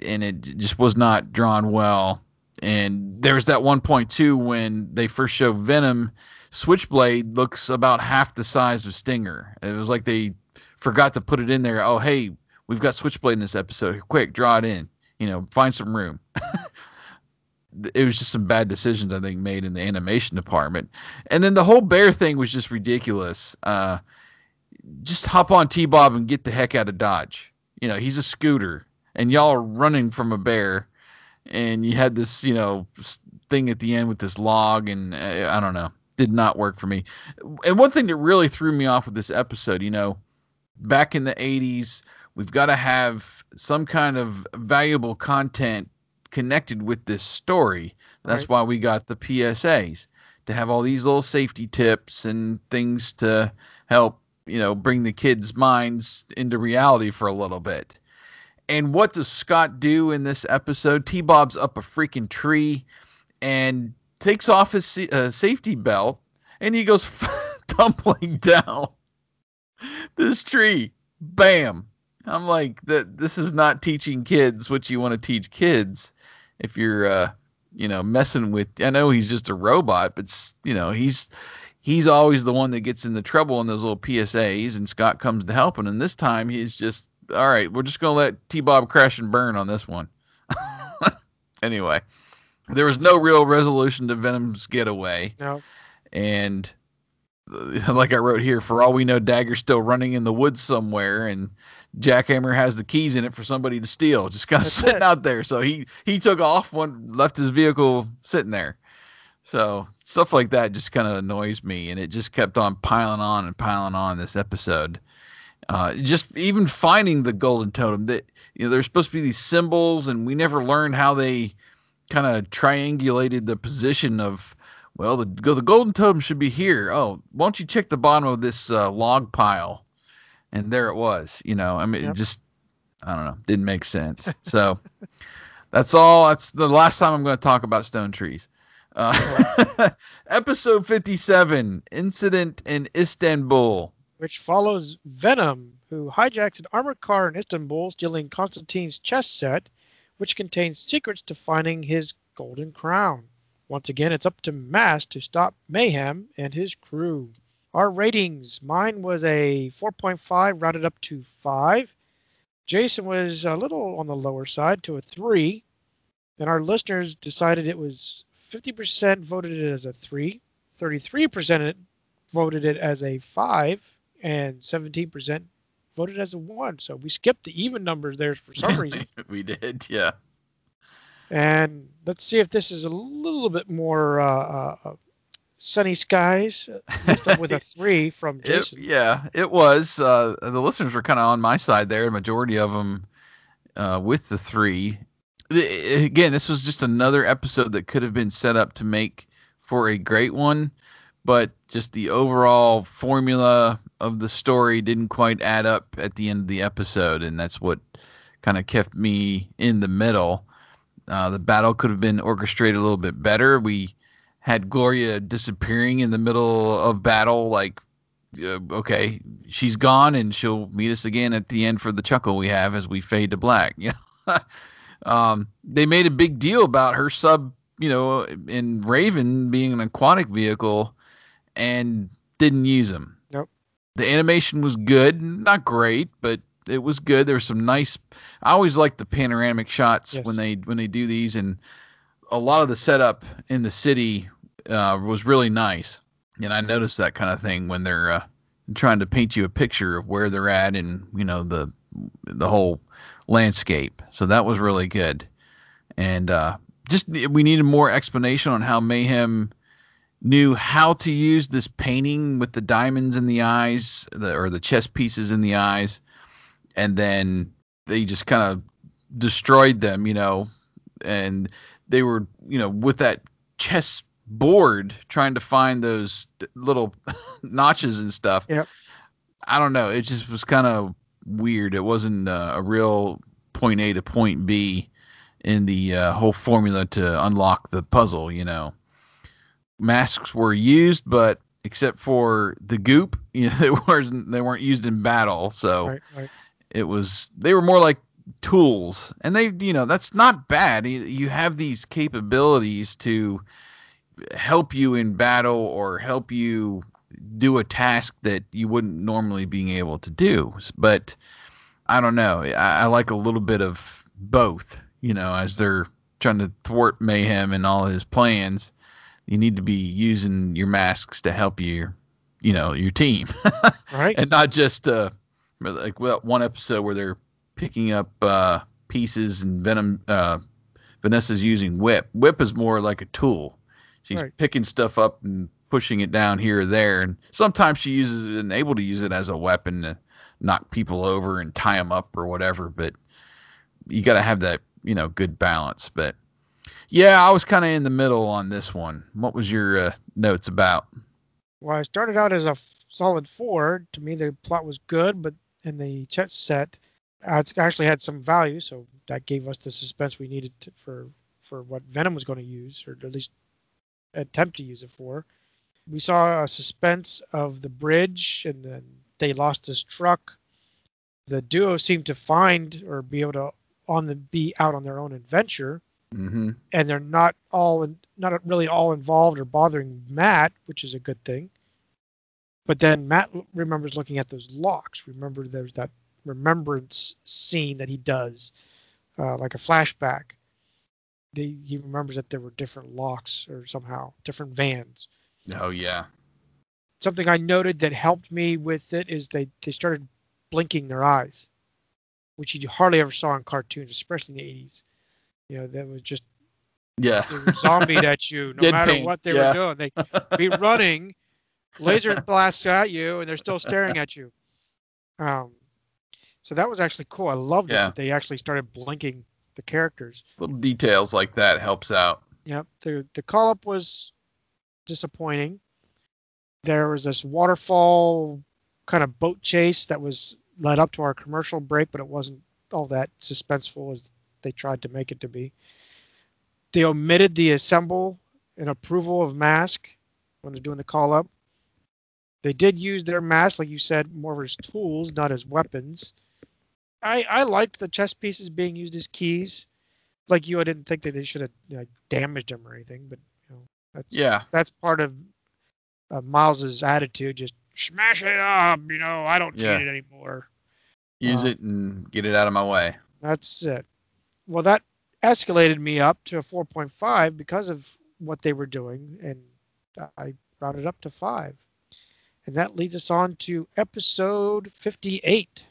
and it just was not drawn well. And there's that one point too when they first show Venom, Switchblade looks about half the size of Stinger. It was like they forgot to put it in there. Oh, hey, we've got Switchblade in this episode. Quick, draw it in you know, find some room. it was just some bad decisions I think made in the animation department, and then the whole bear thing was just ridiculous. Uh, just hop on T Bob and get the heck out of Dodge. You know, he's a scooter, and y'all are running from a bear, and you had this, you know, thing at the end with this log, and uh, I don't know, did not work for me. And one thing that really threw me off with this episode, you know, back in the '80s we've got to have some kind of valuable content connected with this story. That's Right. why we got the PSAs to have all these little safety tips and things to help, you know, bring the kids' minds into reality for a little bit. And what does Scott do in this episode? T Bob's up a freaking tree and takes off his uh, safety belt and he goes tumbling down this tree. Bam. I'm like that this is not teaching kids what you want to teach kids if you're uh you know messing with I know he's just a robot but you know he's he's always the one that gets into trouble in those little PSAs and Scott comes to help him and this time he's just all right we're just going to let T-Bob crash and burn on this one. anyway, there was no real resolution to Venom's getaway no, and like I wrote here, for all we know, Dagger's still running in the woods somewhere, and Jackhammer has the keys in it for somebody to steal, just kind of That's sitting it. out there. So he he took off, one left his vehicle sitting there. So stuff like that just kind of annoys me, and it just kept on piling on and piling on this episode. Uh, just even finding the golden totem that you know there's supposed to be these symbols, and we never learned how they kind of triangulated the position of well, the the golden totem should be here. Oh, why don't you check the bottom of this uh, log pile? And there it was. You know, I mean, it just I don't know, didn't make sense. So that's all. That's the last time I'm going to talk about stone trees. Uh, episode 57, incident in Istanbul. which follows Venom, who hijacks an armored car in Istanbul, stealing Constantine's chess set, which contains secrets to finding his golden crown. Once again, it's up to Mask to stop Mayhem and his crew. Our ratings mine was a 4.5, rounded up to 5. Jason was a little on the lower side to a 3. And our listeners decided it was 50% voted it as a 3, 33% voted it as a 5, and 17% voted as a one. So we skipped the even numbers there for some reason. we did, yeah. And let's see if this is a little bit more uh, uh, uh sunny skies. Messed up with a three from Jason. It, yeah, it was. Uh, the listeners were kind of on my side there. The majority of them uh, with the three. The, again, this was just another episode that could have been set up to make for a great one, but just the overall formula of the story didn't quite add up at the end of the episode, and that's what kind of kept me in the middle. Uh, the battle could have been orchestrated a little bit better. We had Gloria disappearing in the middle of battle, like, uh, okay, she's gone, and she'll meet us again at the end for the chuckle we have as we fade to black. You know, um, they made a big deal about her sub, you know, in Raven being an aquatic vehicle, and didn't use them. Nope. The animation was good, not great, but it was good. There was some nice. I always like the panoramic shots yes. when they when they do these, and a lot of the setup in the city uh, was really nice. And I noticed that kind of thing when they're uh, trying to paint you a picture of where they're at and you know the the whole landscape. So that was really good. And uh, just we needed more explanation on how Mayhem knew how to use this painting with the diamonds in the eyes, the, or the chess pieces in the eyes, and then they just kind of destroyed them, you know, and they were, you know, with that chess board trying to find those little notches and stuff. Yep. I don't know. It just was kind of weird. It wasn't uh, a real point A to point B in the uh, whole formula to unlock the puzzle, you know. Masks were used, but except for the goop, you know, they weren't they weren't used in battle. So right, right it was they were more like tools and they you know that's not bad you have these capabilities to help you in battle or help you do a task that you wouldn't normally be able to do but i don't know I, I like a little bit of both you know as they're trying to thwart mayhem and all his plans you need to be using your masks to help you you know your team right and not just uh like well, one episode where they're picking up uh, pieces and Venom. Uh, Vanessa's using whip. Whip is more like a tool. She's right. picking stuff up and pushing it down here or there, and sometimes she uses it and able to use it as a weapon to knock people over and tie them up or whatever. But you got to have that you know good balance. But yeah, I was kind of in the middle on this one. What was your uh, notes about? Well, I started out as a solid four. To me, the plot was good, but in the chess set it actually had some value, so that gave us the suspense we needed to, for for what Venom was going to use, or at least attempt to use it for. We saw a suspense of the bridge, and then they lost this truck. The duo seemed to find or be able to on the be out on their own adventure, mm-hmm. and they're not all in, not really all involved or bothering Matt, which is a good thing. But then Matt remembers looking at those locks. Remember, there's that remembrance scene that he does, uh, like a flashback. The, he remembers that there were different locks or somehow different vans. Oh yeah. Something I noted that helped me with it is they they started blinking their eyes, which you hardly ever saw in cartoons, especially in the '80s. You know, that was just yeah, zombied at you no matter paint. what they yeah. were doing. They'd be running laser blasts at you and they're still staring at you. Um, so that was actually cool. I loved yeah. it that they actually started blinking the characters. Little details like that helps out. Yep. The the call up was disappointing. There was this waterfall kind of boat chase that was led up to our commercial break, but it wasn't all that suspenseful as they tried to make it to be. They omitted the assemble and approval of mask when they're doing the call up. They did use their masks, like you said, more as tools, not as weapons. I I liked the chess pieces being used as keys. Like you, I didn't think that they should have know, damaged them or anything, but you know that's yeah that's part of uh, Miles's attitude. Just smash it up, you know. I don't Yeah. need it anymore. Use Uh, it and get it out of my way. That's it. Well, that escalated me up to a 4.5 because of what they were doing, and I brought it up to five. And that leads us on to episode 58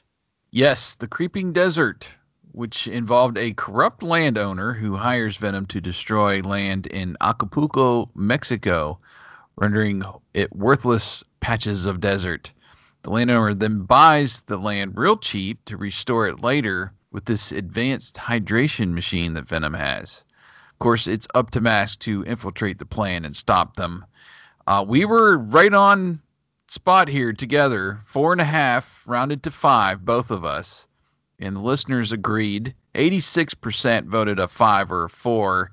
Yes, the Creeping Desert, which involved a corrupt landowner who hires Venom to destroy land in Acapulco, Mexico, rendering it worthless patches of desert. The landowner then buys the land real cheap to restore it later with this advanced hydration machine that Venom has. Of course, it's up to Mask to infiltrate the plan and stop them. Uh, we were right on spot here together, four and a half, rounded to five, both of us. And the listeners agreed. 86% voted a five or a four,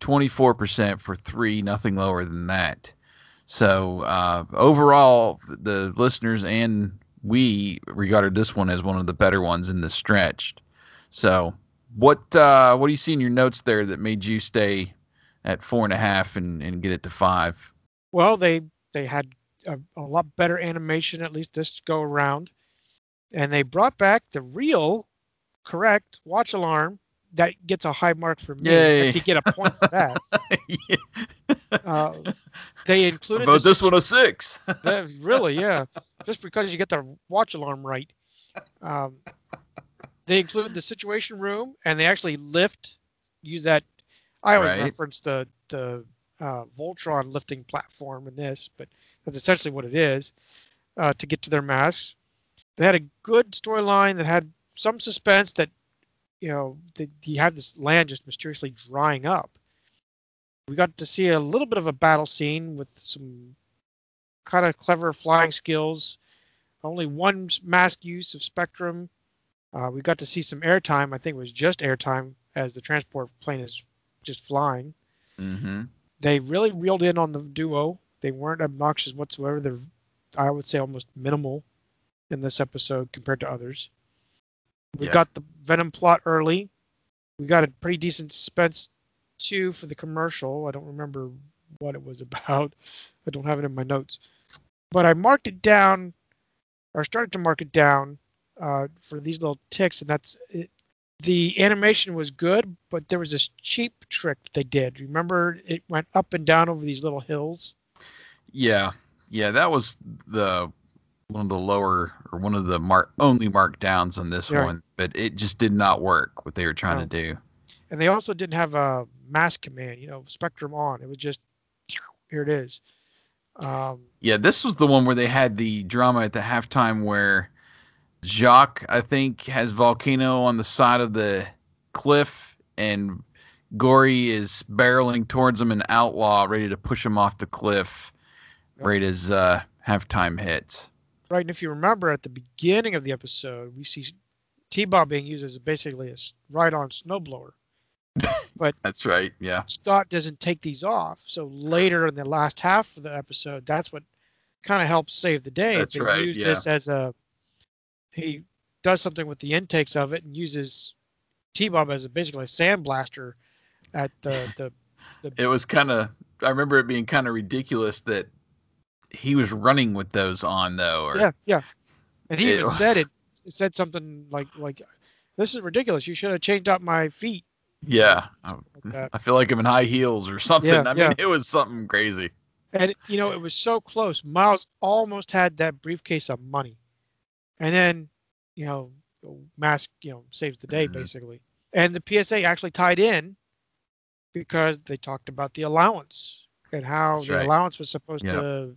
24% for three, nothing lower than that. So uh, overall, the listeners and we regarded this one as one of the better ones in the stretch. So what uh, what do you see in your notes there that made you stay at four and a half and, and get it to five? Well, they they had a, a lot better animation, at least this go around. And they brought back the real, correct watch alarm that gets a high mark for me. Yay. I could get a point for that. Uh, they included About the this one a six. That- really, yeah. Just because you get the watch alarm right. Um, they include the situation room, and they actually lift. Use that. I always Right. reference the the uh, Voltron lifting platform in this, but that's essentially what it is uh, to get to their masks. They had a good storyline that had some suspense that you know that you have this land just mysteriously drying up. We got to see a little bit of a battle scene with some kind of clever flying skills. Only one mask use of Spectrum. Uh, we got to see some airtime. I think it was just airtime as the transport plane is just flying. mm-hmm. They really reeled in on the duo. They weren't obnoxious whatsoever. They're, I would say, almost minimal in this episode compared to others. We Yeah. got the Venom plot early. We got a pretty decent suspense too for the commercial. I don't remember what it was about. I don't have it in my notes, but I marked it down, or started to mark it down uh, for these little ticks, and that's it. The animation was good, but there was this cheap trick they did. Remember, it went up and down over these little hills. Yeah, yeah, that was the one of the lower or one of the mark only markdowns on this Right. one, but it just did not work what they were trying No. to do. And they also didn't have a mask command, you know, spectrum on. It was just here it is. Um, Yeah, this was the one where they had the drama at the halftime where Jacques, I think, has Volcano on the side of the cliff and Gorey is barreling towards him, an outlaw ready to push him off the cliff. Right as uh, halftime hits. right, and if you remember at the beginning of the episode, we see T-Bob being used as basically a ride-on snowblower. But that's right. Yeah. Scott doesn't take these off, so later in the last half of the episode, that's what kind of helps save the day. That's they right, use yeah. this as a he does something with the intakes of it and uses T-Bob as a basically a sandblaster at the the It was kind of, I remember it being kind of ridiculous that he was running with those on, though. Or, yeah yeah, and he even said was- it. It said something like like this is ridiculous. You should have changed out my feet. Yeah. I, Like. I feel like I'm in high heels or something. Yeah, I mean, yeah. it was something crazy. And you know, it was so close. Miles almost had that briefcase of money. And then, you know, mask, you know, saves the day Mhm. basically. And the PSA actually tied in because they talked about the allowance and how That's the right. allowance was supposed Yep. to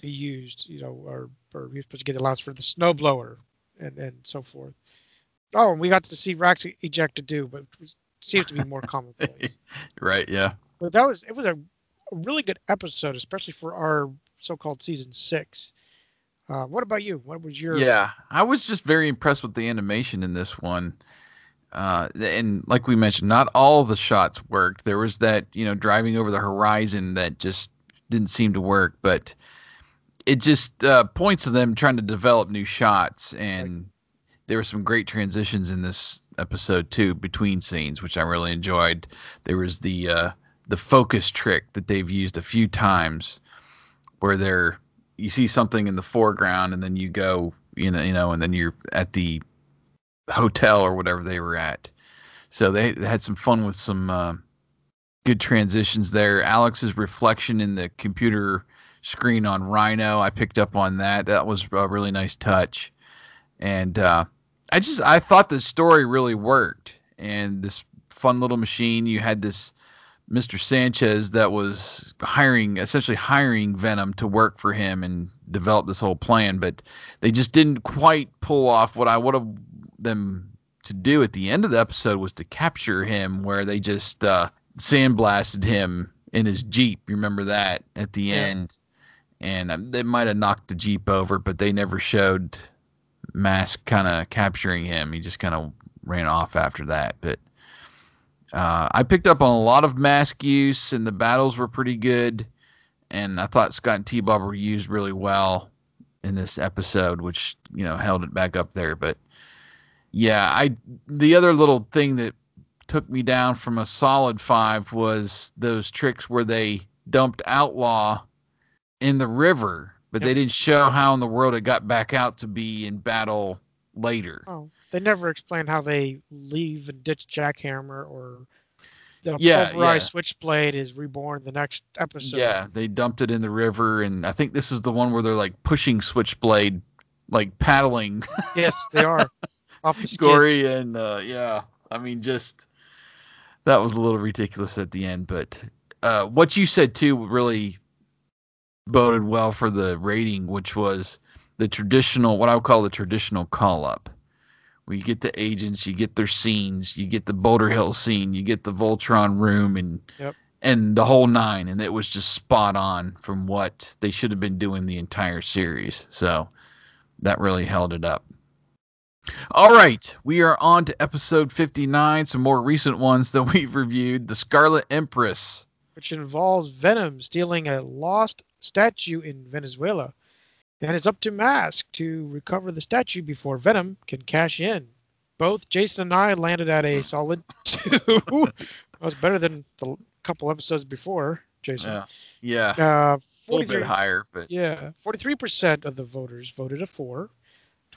be used, you know, or or was supposed to get the allowance for the snowblower and and so forth. Oh, and we got to see Rax eject a do, but it seems to be more commonplace. Right. Yeah. But that was it was a, a really good episode, especially for our so-called season six. Uh, what about you? What was your? Yeah, I was just very impressed with the animation in this one. Uh, and like we mentioned, not all the shots worked. There was that, you know, driving over the horizon that just didn't seem to work, but it just uh, points to them trying to develop new shots. And there were some great transitions in this episode too between scenes, which I really enjoyed. There was the uh, the focus trick that they've used a few times, where they're you see something in the foreground and then you go you know you know and then you're at the hotel or whatever they were at so they had some fun with some uh, good transitions there alex's reflection in the computer screen on rhino i picked up on that that was a really nice touch and uh, I just I thought the story really worked, and this fun little machine. You had this Mr. Sanchez that was hiring essentially hiring Venom to work for him and develop this whole plan, but they just didn't quite pull off what I would have them to do at the end of the episode was to capture him where they just uh, sandblasted him in his jeep. You remember that at the Yeah. end, and um, they might have knocked the jeep over, but they never showed Mask kind of capturing him. He just kind of ran off after that. But uh, I picked up on a lot of Mask use, and the battles were pretty good. And I thought Scott and T Bob were used really well in this episode, which you know held it back up there. But yeah, I the other little thing that took me down from a solid five was those tricks where they dumped Outlaw in the river, but they didn't show how in the world it got back out to be in battle later. Oh, they never explain how they leave and ditch Jackhammer or the Yeah, pulverized yeah. Switchblade is reborn the next episode. Yeah, they dumped it in the river, and I think this is the one where they're like pushing Switchblade, like paddling Yes, they are. Off the. Gorey and uh, yeah, I mean, just that was a little ridiculous at the end. But uh, what you said too really boded well for the rating, which was the traditional, what I would call the traditional call up. Where you get the agents, you get their scenes, you get the Boulder Hill scene, you get the Voltron room, and Yep. and the whole nine, and it was just spot on from what they should have been doing the entire series. So that really held it up. All right, we are on to episode 59, some more recent ones that we've reviewed. The Scarlet Empress. Which involves Venom stealing a lost statue in Venezuela. And it's up to Mask to recover the statue before Venom can cash in. Both Jason and I landed at a solid two. that was better than the couple episodes before, Jason. Yeah, Uh, a little bit higher, but Yeah, 43% of the voters voted a 4.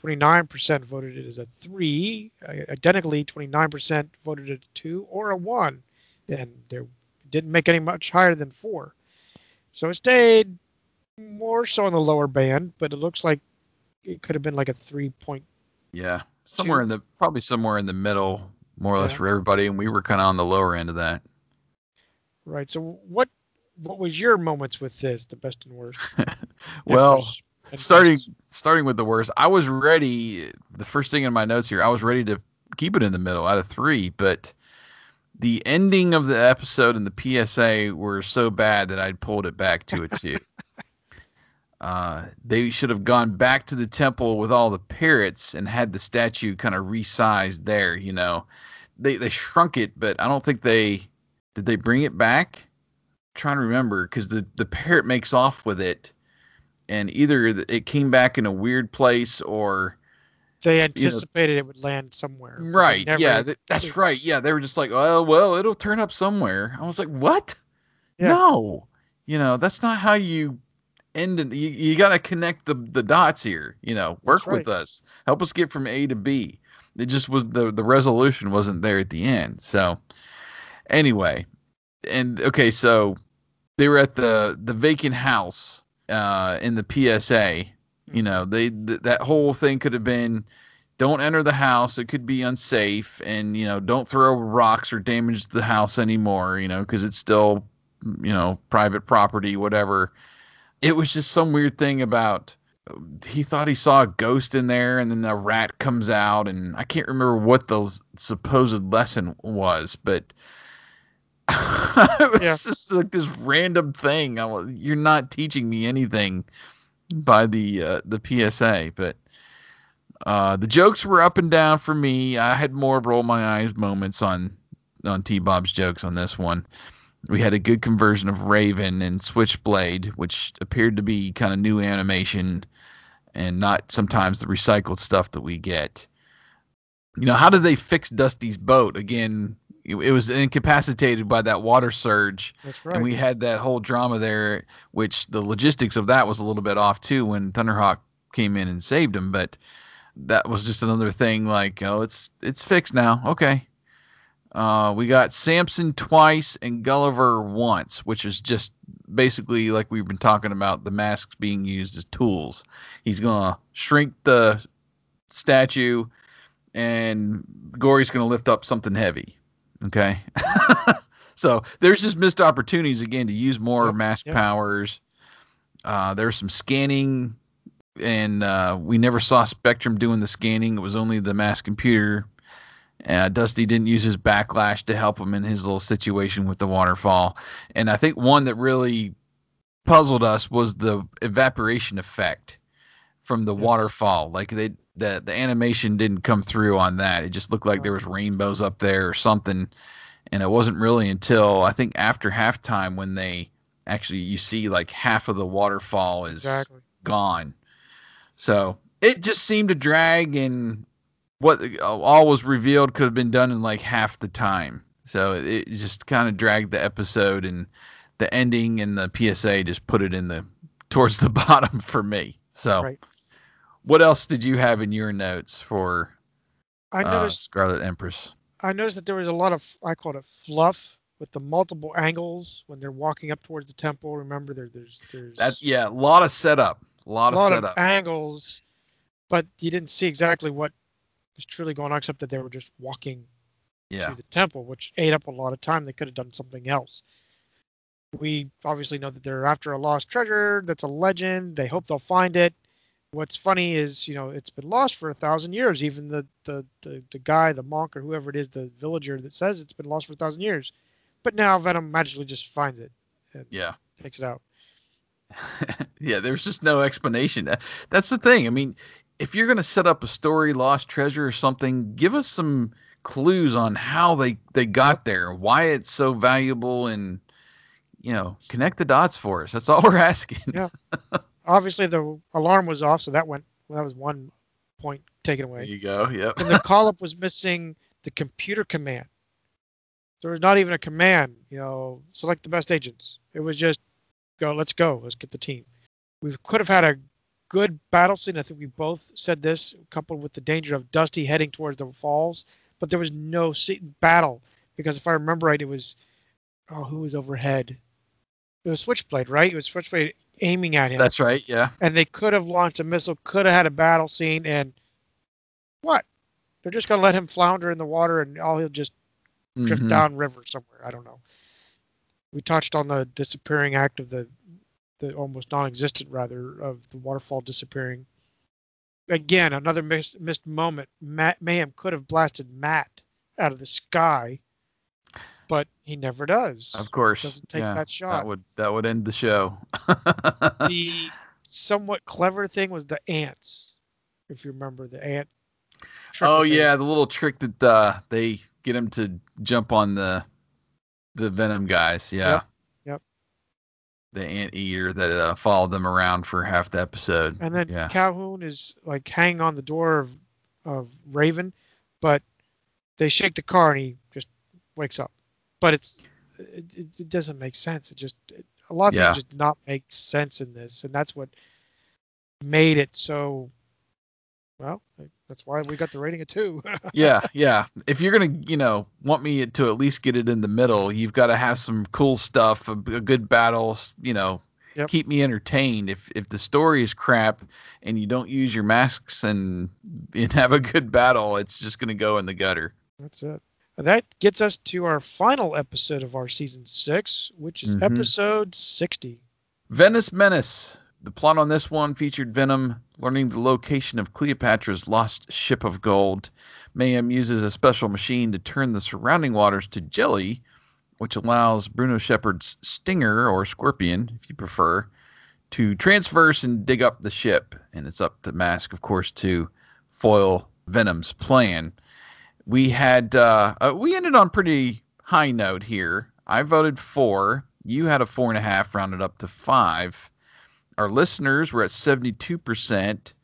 29% voted it as a 3. Uh, identically, 29% voted it a 2 or a 1. And there didn't make any much higher than 4. So it stayed more so in the lower band, but it looks like it could have been like a 3 point. yeah, somewhere in the probably somewhere in the middle, more or less for everybody, and we were kind of on the lower end of that. Right. So what what was your moments with this, the best and worst? well, and starting starting with the worst, I was ready. The first thing in my notes here, I was ready to keep it in the middle out of three, but the ending of the episode and the PSA were so bad that I pulled it back to a two. uh, they should have gone back to the temple with all the parrots and had the statue kind of resized there. You know, they they shrunk it, but I don't think they did. They bring it back. trying to remember because the the parrot makes off with it and either it came back in a weird place or they anticipated it would land somewhere. right yeah th- that's right yeah they were just like oh well it'll turn up somewhere i was like what Yeah. no you know that's not how you end it. you, you got to connect the the dots here you know work That's with us help us get from a to b it just was the the resolution wasn't there at the end so anyway and okay so they were at the the vacant house uh in the psa you know they th- that whole thing could have been don't enter the house it could be unsafe and you know don't throw rocks or damage the house anymore you know because it's still you know private property whatever. It was just some weird thing about he thought he saw a ghost in there and then a rat comes out and i can't remember what the supposed lesson was but it was Yeah. just like this random thing. I, you're not teaching me anything by the uh, the psa but uh, the jokes were up and down for me. I had more roll my eyes moments on on T Bob's jokes on this one. We had a good conversion of Raven and Switchblade, which appeared to be kind of new animation and not sometimes the recycled stuff that we get. You know, how did they fix Dusty's boat? Again, it, was incapacitated by that water surge That's right. and we had that whole drama there, which the logistics of that was a little bit off too when Thunderhawk came in and saved him. But that was just another thing. Like, oh, it's it's fixed now. Okay. Uh, we got Samson twice and Gulliver once, which is just basically like we've been talking about the masks being used as tools. He's gonna shrink the statue and Gorey's going to lift up something heavy. Okay. so there's just missed opportunities again to use more Yep, mask yep. powers. Uh, there's some scanning, and uh, we never saw Spectrum doing the scanning. It was only the mask computer. Uh, Dusty didn't use his backlash to help him in his little situation with the waterfall. And I think one that really puzzled us was the evaporation effect from the Yes. waterfall. Like they the the animation didn't come through on that. It just looked like there was rainbows up there or something. And it wasn't really until I think after halftime when they actually you see like half of the waterfall is Exactly. gone. So it just seemed to drag, and what all was revealed could have been done in like half the time. So it just kind of dragged the episode, and the ending and the PSA just put it in the towards the bottom for me. So, Right. What else did you have in your notes for I uh, noticed Scarlet Empress? I noticed that there was a lot of I call it fluff with the multiple angles when they're walking up towards the temple. Remember there there's there's That yeah, a lot of setup, a lot a of setup. of angles, but you didn't see exactly what was truly going on except that they were just walking yeah, to the temple, which ate up a lot of time. They could have done something else. We obviously know that they're after a lost treasure. That's a legend. They hope they'll find it. What's funny is, you know, it's been lost for a thousand years. Even the, the, the, the guy, the monk, or whoever it is, the villager that says it's been lost for a thousand years. But now Venom magically just finds it and yeah. takes it out. yeah, there's just no explanation. That's the thing. I mean, if you're going to set up a story, lost treasure or something, give us some clues on how they they got there, why it's so valuable, and you know, connect the dots for us. That's all we're asking. Yeah. Obviously, the alarm was off, so that went. That was one point taken There away. you go. Yep. and the call up was missing the computer command. There was not even a command, you know, select the best agents. It was just go, let's go, let's get the team. We could have had a good battle scene. I think we both said this, coupled with the danger of Dusty heading towards the falls, but there was no battle because if I remember right, it was oh, who was overhead? It was Switchblade, right? It was Switchblade aiming at him That's right. Yeah. and they could have launched a missile, could have had a battle scene, and what? They're just gonna let him flounder in the water, and all he'll just drift Mhm. down river somewhere. I don't know. We touched on the disappearing act of the, the almost non-existent rather of the waterfall disappearing. Again, another missed, missed moment. Matt Mayhem could have blasted Matt out of the sky, but he never does. Of course. Doesn't take yeah, that shot. That would that would end the show. the somewhat clever thing was the ants. If you remember the ant. oh yeah, the little trick that uh, they get him to jump on the the venom guys. Yeah. Yep, yep. The ant eater that uh, followed them around for half the episode. And then yeah, Calhoun is like hanging on the door of of Raven, but they shake the car and he just wakes up. But it's it, it, doesn't make sense. It just it, a lot of Yeah. things just did not make sense in this, and that's what made it so. Well, that's why we got the rating of two. yeah, yeah. If you're gonna, you know, want me to at least get it in the middle, you've got to have some cool stuff, a, a good battle. You know, Yep. keep me entertained. If if the story is crap and you don't use your masks and and have a good battle, it's just gonna go in the gutter. That's it. And that gets us to our final episode of our season six, which is Mhm. episode 60. Venice Menace. The plot on this one featured Venom learning the location of Cleopatra's lost ship of gold. Mayhem uses a special machine to turn the surrounding waters to jelly, which allows Bruno Sheppard's Stinger, or Scorpion, if you prefer, to transverse and dig up the ship. And it's up to Mask, of course, to foil Venom's plan. We had uh, uh, we ended on pretty high note here. I voted four. You had a four and a half, rounded up to five. Our listeners were at seventy-two percent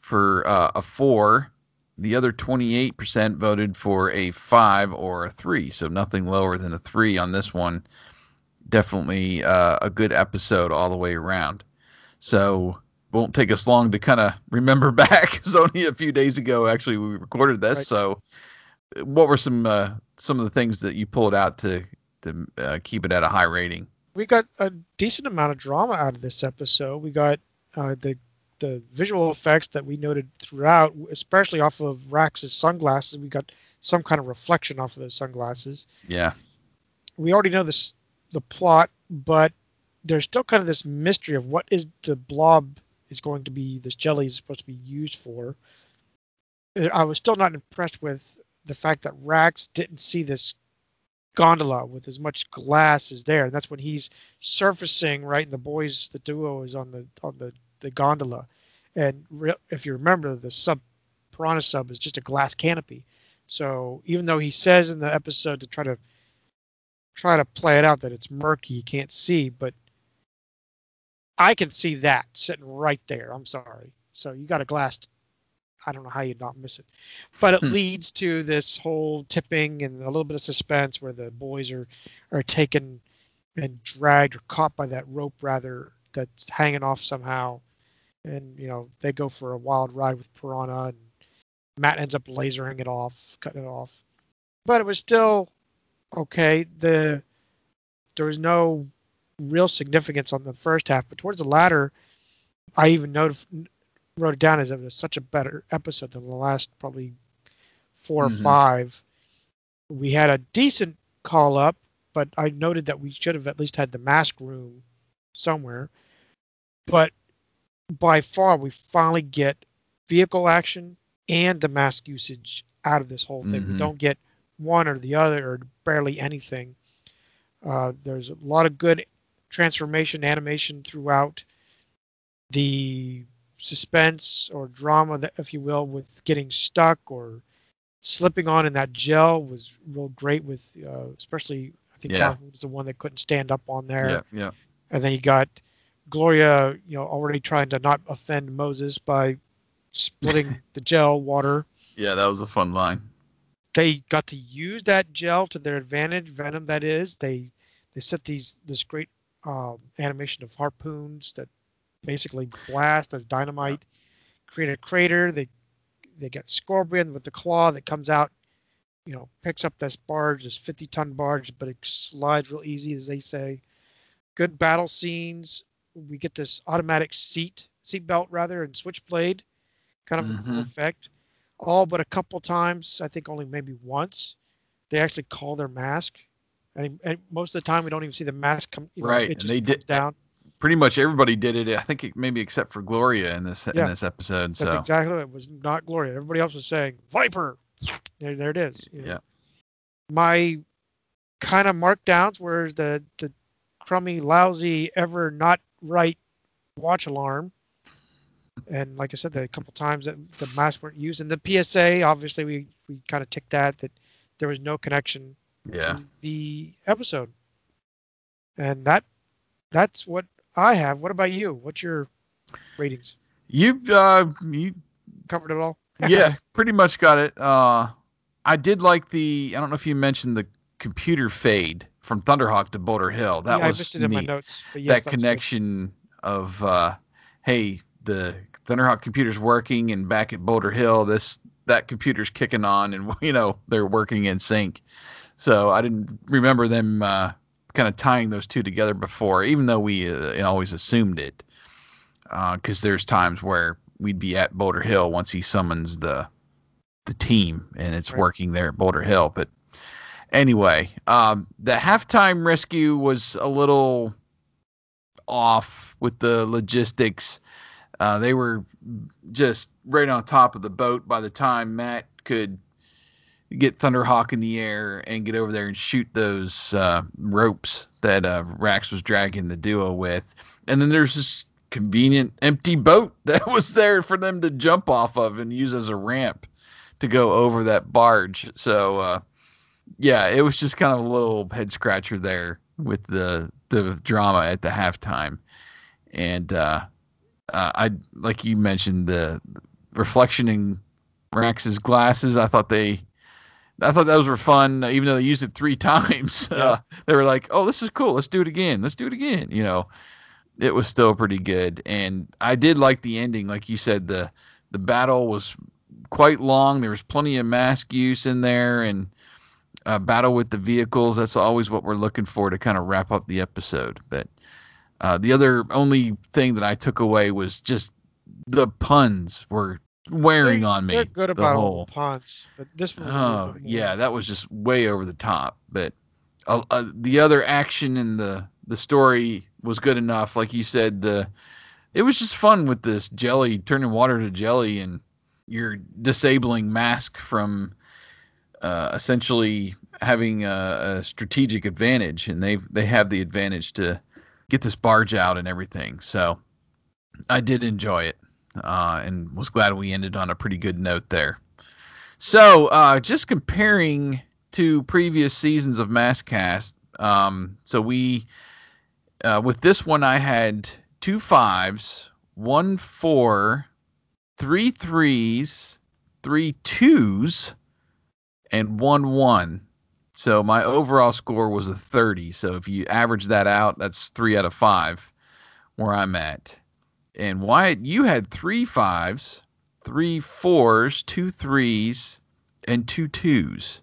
for uh, a four. The other twenty-eight percent voted for a five or a three, so nothing lower than a three on this one. Definitely uh, a good episode all the way around. So won't take us long to kind of remember back. It was only a few days ago actually we recorded this. Right. So what were some uh, some of the things that you pulled out to to uh, keep it at a high rating? We got a decent amount of drama out of this episode. We got uh, the the visual effects that we noted throughout, especially off of Rax's sunglasses. We got some kind of reflection off of those sunglasses. Yeah. We already know this the plot, but there's still kind of this mystery of what is the blob is going to be this jelly is supposed to be used for. Uh, I was still not impressed with the fact that Rax didn't see this gondola with as much glass as there. And that's when he's surfacing right, and the boys, the duo, is on the on the the gondola. And re- if you remember, the sub piranha sub is just a glass canopy. So even though he says in the episode to try to try to play it out that it's murky, you can't see, but I can see that sitting right there. I'm sorry. So you got a glass I don't know how you'd not miss it. But it hmm. leads to this whole tipping and a little bit of suspense where the boys are are taken and dragged or caught by that rope rather that's hanging off somehow. And you know, they go for a wild ride with Piranha and Matt ends up lasering it off, cutting it off. But it was still okay. The there was no real significance on the first half, but towards the latter, I even noticed wrote it down as it was such a better episode than the last probably 4 mm-hmm. or five. We had a decent call up, but I noted that we should have at least had the mask room somewhere. But by far, we finally get vehicle action and the mask usage out of this whole thing. Mm-hmm. We don't get one or the other or barely anything. Uh, there's a lot of good transformation animation throughout. The suspense or drama, that, if you will, with getting stuck or slipping on in that gel was real great. With uh, especially, I think yeah. was the one that couldn't stand up on there. Yeah, yeah. And then you got Gloria, you know, already trying to not offend Moses by splitting the gel water. Yeah, that was a fun line. They got to use that gel to their advantage. Venom, that is. They they set these this great um, animation of harpoons that basically blast as dynamite, create a crater. They they get Scorpion with the claw that comes out, you know, picks up this barge, this 50 ton barge, but it slides real easy, as they say. Good battle scenes. We get this automatic seat, seat belt rather, and switchblade kind of mm-hmm. effect. All but a couple times, I think only maybe once, they actually call their mask. And, and most of the time, we don't even see the mask come. You know, right, and they did down pretty much everybody did it. I think it, maybe except for Gloria in this yeah. in this episode. That's so. exactly it. Was not Gloria. Everybody else was saying Viper. There, there it is. You know? Yeah. My kind of markdowns were the the crummy, lousy, ever not right watch alarm. And like I said, the couple times that the masks weren't used, and the PSA, obviously, we we kind of ticked that that there was no connection. Yeah. the episode, and that that's what I have. What about you? What's your ratings? You uh you covered it all. yeah, pretty much got it. Uh, I did like the. I don't know if you mentioned the computer fade from Thunderhawk to Boulder Hill. That yeah, was I missed it in my notes. Yes, that connection good. of uh, hey, the Thunderhawk computer's working, and back at Boulder Hill, this that computer's kicking on, and you know they're working in sync. So I didn't remember them uh, kind of tying those two together before, even though we uh, always assumed it. Because uh, there's times where we'd be at Boulder Hill once he summons the the team, and it's right. working there at Boulder Hill. But anyway, um, the halftime rescue was a little off with the logistics. Uh, they were just right on top of the boat by the time Matt could get Thunderhawk in the air and get over there and shoot those uh, ropes that uh, Rax was dragging the duo with. And then there's this convenient empty boat that was there for them to jump off of and use as a ramp to go over that barge. So, uh, yeah, it was just kind of a little head scratcher there with the the drama at the halftime. And uh, uh, I, like you mentioned, the reflection in Rax's glasses. I thought they I thought those were fun, even though they used it three times. Yeah. Uh, they were like, "Oh, this is cool. Let's do it again. Let's do it again." You know, it was still pretty good, and I did like the ending. Like you said, the the battle was quite long. There was plenty of mask use in there, and uh, battle with the vehicles. That's always what we're looking for to kind of wrap up the episode. But uh, the other only thing that I took away was just the puns were wearing They're- on me. They're good the about all whole- the puns, but this one was a little Oh yeah, that was just way over the top. But uh, uh, the other action in the the story was good enough. Like you said, the it was just fun with this jelly turning water to jelly, and you're disabling mask from uh, essentially having a, a strategic advantage, and they they have the advantage to get this barge out and everything. So I did enjoy it, uh, and was glad we ended on a pretty good note there. So, uh, just comparing to previous seasons of MASKcast, um, so we, uh, with this one, I had two fives, one four, three threes, three twos, and one one. So my overall score was a 30. So if you average that out, that's three out of five where I'm at. And Wyatt, you had three fives, three fours, two threes, and two twos,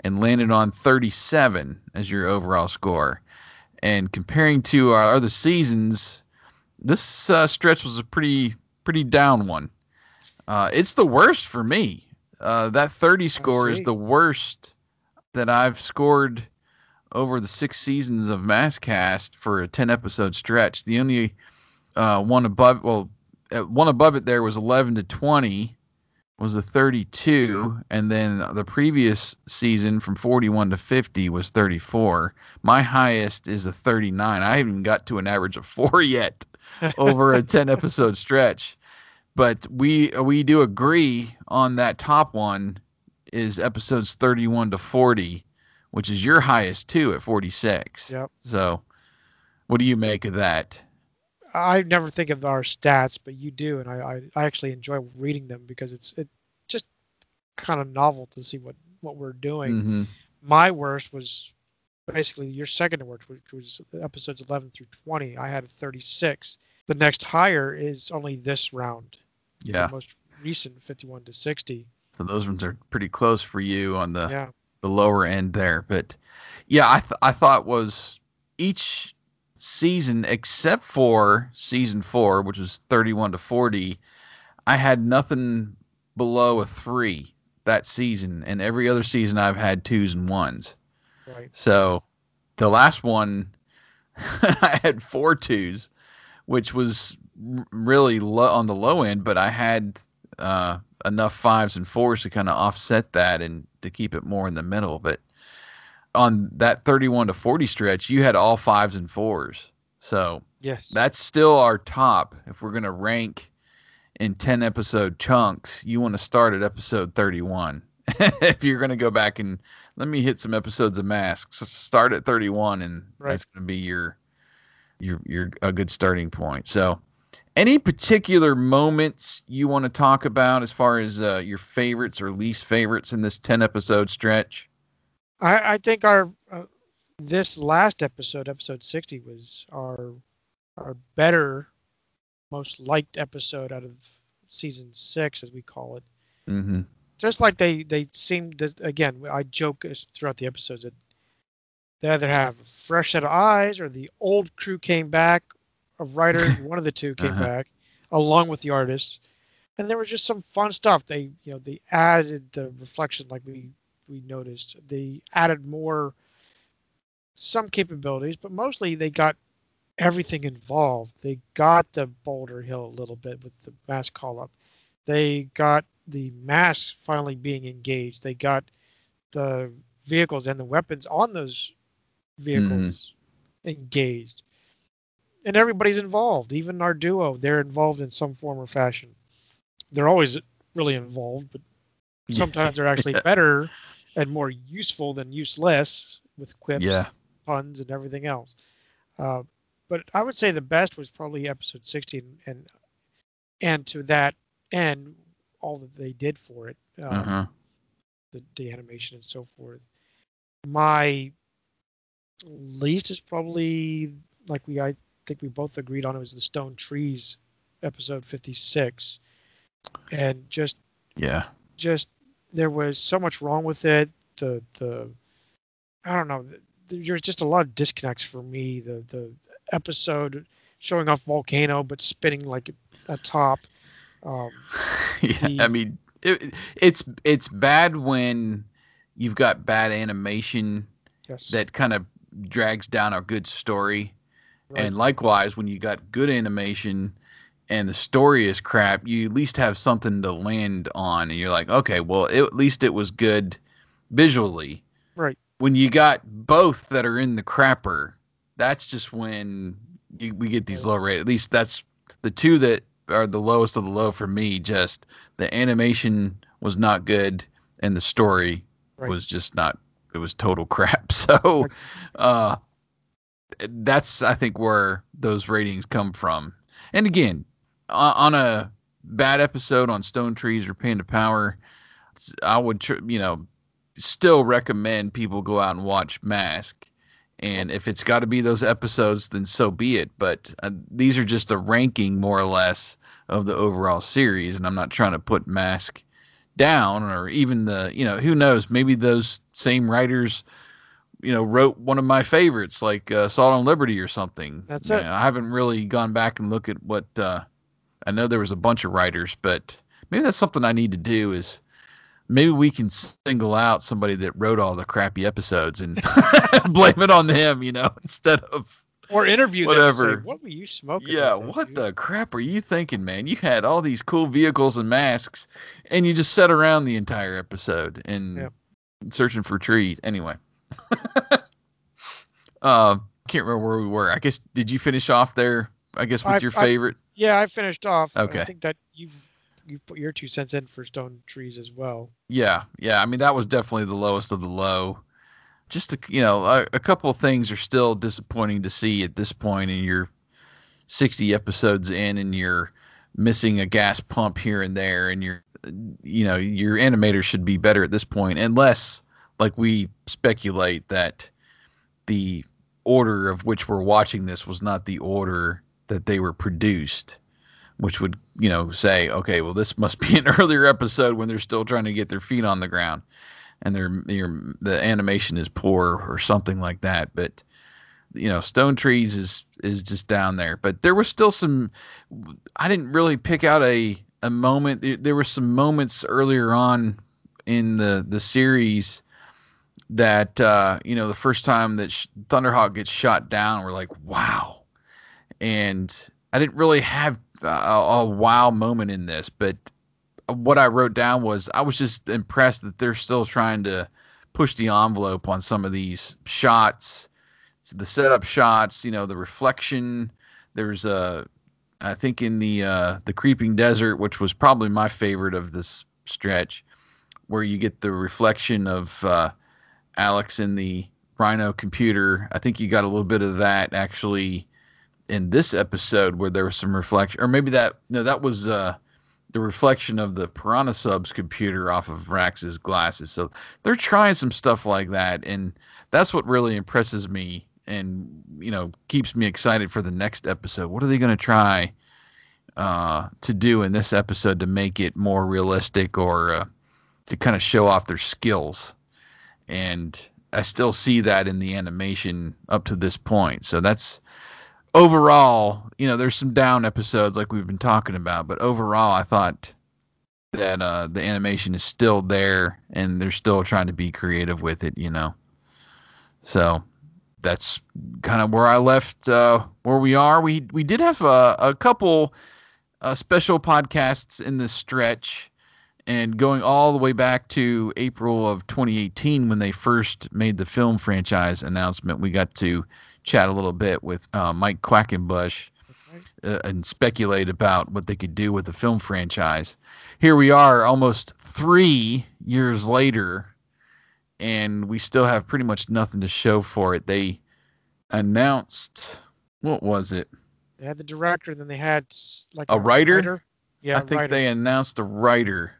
and landed on 37 as your overall score. And comparing to our other seasons, this uh, stretch was a pretty pretty down one. Uh, it's the worst for me. Uh, that 30 score is the worst that I've scored over the six seasons of MASKcast for a 10 episode stretch. The only uh, one above, well, uh, one above it there was 11 to 20 was a 32 and then the previous season from 41 to 50 was 34 my highest is a 39 i haven't got to an average of four yet over a 10 episode stretch. But we we do agree on that top one is episodes 31 to 40 which is your highest too at 46 Yep. so what do you make of that I never think of our stats, but you do, and I, I, I actually enjoy reading them because it's it just kind of novel to see what what we're doing. hmm My worst was basically your second worst, which was episodes 11 through 20. I had 36. The next higher is only this round. yeah The most recent 51 to 60. so those ones are pretty close for you on the yeah. the lower end there. But yeah, I th- I thought was each season except for season four, which was thirty one to forty, I had nothing below a three that season, and every other season I've had twos and ones. Right. So the last one, I had four twos, which was really low on the low end, but I had uh, enough fives and fours to kind of offset that and to keep it more in the middle. But on that 31 to 40 stretch, you had all fives and fours. So Yes. that's still our top. If we're going to rank in 10 episode chunks, you want to start at episode 31. if you're going to go back and let me hit some episodes of Masks, start at 31 and Right. that's going to be your your your a good starting point. So, any particular moments you want to talk about as far as uh, your favorites or least favorites in this 10 episode stretch? I, I think our uh, this last episode, episode 60, was our our better, most liked episode out of season six, as we call it. Mm-hmm. Just like they they seemed to, again, I joke throughout the episodes that they either have a fresh set of eyes or the old crew came back, a writer, one of the two came Uh-huh. back, along with the artists, and there was just some fun stuff. They you know they added the reflection like we we noticed. They added more some capabilities, but mostly they got everything involved. They got the Boulder Hill a little bit with the mask call up. They got the mask finally being engaged. They got the vehicles and the weapons on those vehicles mm-hmm. engaged. And everybody's involved, even our duo. They're involved in some form or fashion. They're always really involved, but sometimes they're actually better and more useful than useless with quips, Yeah. puns, and everything else. Uh, but I would say the best was probably episode 16, and and to that end, all that they did for it, um, Uh-huh. the, the animation and so forth. My least is probably like we I think we both agreed on it was the Stone Trees episode 56, and just Yeah. just there was so much wrong with it. The the I don't know. There's just a lot of disconnects for me. The the episode showing off volcano but spinning like a, top. Um, yeah, The- I mean, it, it's it's bad when you've got bad animation yes. that kind of drags down a good story, right. and likewise when you got good animation and the story is crap, you at least have something to land on, and you're like, okay, well, it, at least it was good visually. Right. When you got both that are in the crapper, that's just when you, we get these low rate. At least that's the two that are the lowest of the low for me. Just the animation was not good, and the story Right. was just not. It was total crap. So, uh, that's I think where those ratings come from. And again, on, a bad episode on Stone Trees or Panda Power, I would tr- you know still recommend people go out and watch Mask. And if it's got to be those episodes, then so be it. But uh, these are just a ranking, more or less, of the overall series. And I'm not trying to put Mask down or even the, you know, who knows? Maybe those same writers, you know, wrote one of my favorites, like uh, Assault on Liberty or something. That's You it. know, I haven't really gone back and look at what. Uh, I know there was a bunch of writers, but maybe that's something I need to do. Is maybe we can single out somebody that wrote all the crappy episodes and blame it on them, you know, instead of or interview them. say, whatever. what were you smoking? yeah, what dude?" the crap are you thinking, man? You had all these cool vehicles and masks, and you just sat around the entire episode and Yep. searching for trees. Anyway, uh, can't remember where we were. I guess did you finish off there? I guess with I've- your I've- favorite. Yeah, I finished off. Okay. I think that you've you put your two cents in for Stone Trees as well. Yeah, yeah. I mean, that was definitely the lowest of the low. Just to, you know, a, a couple of things are still disappointing to see at this point, and you're 60 episodes in, and you're missing a gas pump here and there, and you're, you know, your animators should be better at this point, unless, like we speculate, that the order of which we're watching this was not the order that they were produced which would you know say okay well this must be an earlier episode when they're still trying to get their feet on the ground and their their the animation is poor or something like that. But you know stone trees is is just down there. But there was still some i didn't really pick out a a moment. There, there were some moments earlier on in the the series that uh you know the first time that Sh- thunderhawk gets shot down we're like wow and i didn't really have a, a wow moment in this, but what I wrote down was I was just impressed that they're still trying to push the envelope on some of these shots, the setup shots, you know, the reflection. There's a, I think in the uh, the creeping desert, which was probably my favorite of this stretch, where you get the reflection of uh, Alex in the Rhino computer. I think you got a little bit of that actually in this episode where there was some reflection or maybe that no that was uh the reflection of the piranha subs computer off of Rax's glasses. So they're trying some stuff like that and that's what really impresses me and you know keeps me excited for the next episode. What are they going to try uh to do in this episode to make it more realistic or uh, to kind of show off their skills? And I still see that in the animation up to this point. So that's overall, you know, there's some down episodes like we've been talking about, but overall, I thought that uh, the animation is still there and they're still trying to be creative with it, you know. So that's kind of where I left uh, where we are. We we did have a, a couple uh, special podcasts in this stretch. And going all the way back to April of 2018, when they first made the film franchise announcement, we got to chat a little bit with uh, Mike Quackenbush uh, and speculate about what they could do with the film franchise. Here we are, almost three years later, and we still have pretty much nothing to show for it. They announced what was it? They had the director, then they had like A writer? Yeah, I think writer. they announced a writer,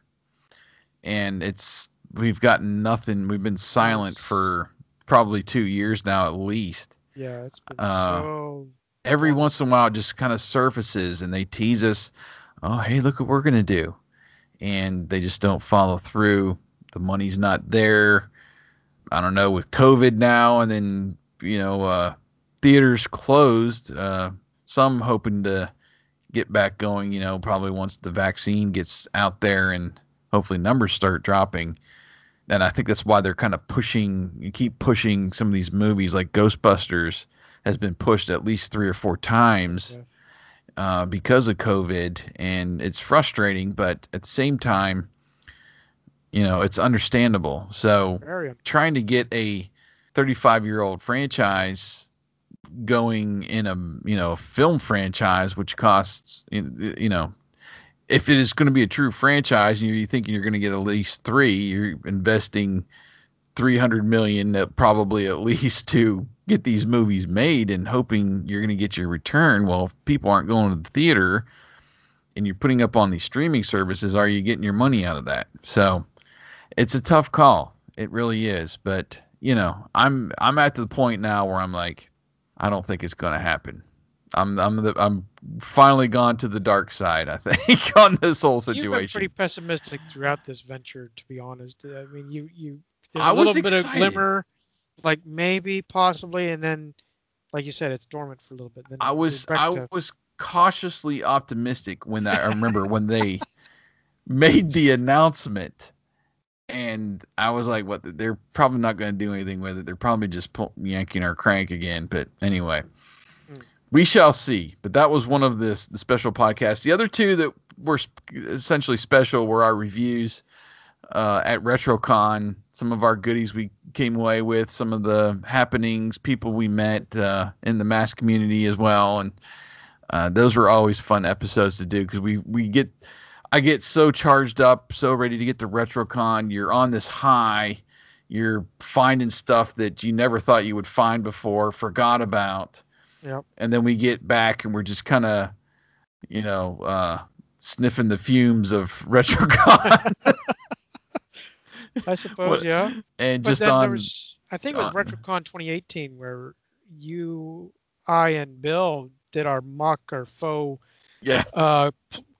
and it's we've gotten nothing. We've been silent for probably two years now at least. Yeah, it's been uh, so. every once in a while it just kind of surfaces and they tease us oh hey look what we're going to do and they just don't follow through the money's not there i don't know with covid now and then you know uh theaters closed uh some hoping to get back going. You know, probably once the vaccine gets out there and hopefully numbers start dropping. And I think that's why they're kind of pushing, you keep pushing some of these movies like Ghostbusters has been pushed at least three or four times uh, because of COVID, and it's frustrating. But at the same time, you know, it's understandable. So trying to get a 35 year old franchise going in a you know film franchise which costs you know if it is going to be a true franchise and you're thinking you're going to get at least three you're investing 300 million probably at least to get these movies made and hoping you're going to get your return. Well if people aren't going to the theater and you're putting up on these streaming services are you getting your money out of that? So it's a tough call. It really is. But you know i'm i'm at the point now where i'm like i don't think it's going to happen i'm i'm the, i'm finally gone to the dark side i think on this whole situation. You've been pretty pessimistic throughout this venture, to be honest. I mean, you you there's I a little bit of glimmer, like maybe, possibly, and then, like you said, it's dormant for a little bit. Then i was i to- was cautiously optimistic when that, i remember when they made the announcement and i was like what they're probably not going to do anything with it they're probably just pull, yanking our crank again but anyway. We shall see but that was one of the, the special podcasts the other two that were essentially special were our reviews uh, at retrocon some of our goodies we came away with some of the happenings people we met uh, in the mask community as well and uh, those were always fun episodes to do because we we get I get so charged up, so ready to get to RetroCon. You're on this high. You're finding stuff that you never thought you would find before, forgot about. Yep. And then we get back and we're just kind of, you know, uh, sniffing the fumes of RetroCon I suppose, What- yeah. and But just on. was, I think it was on- RetroCon 2018 where you, I, and Bill did our mock or faux Yeah. uh,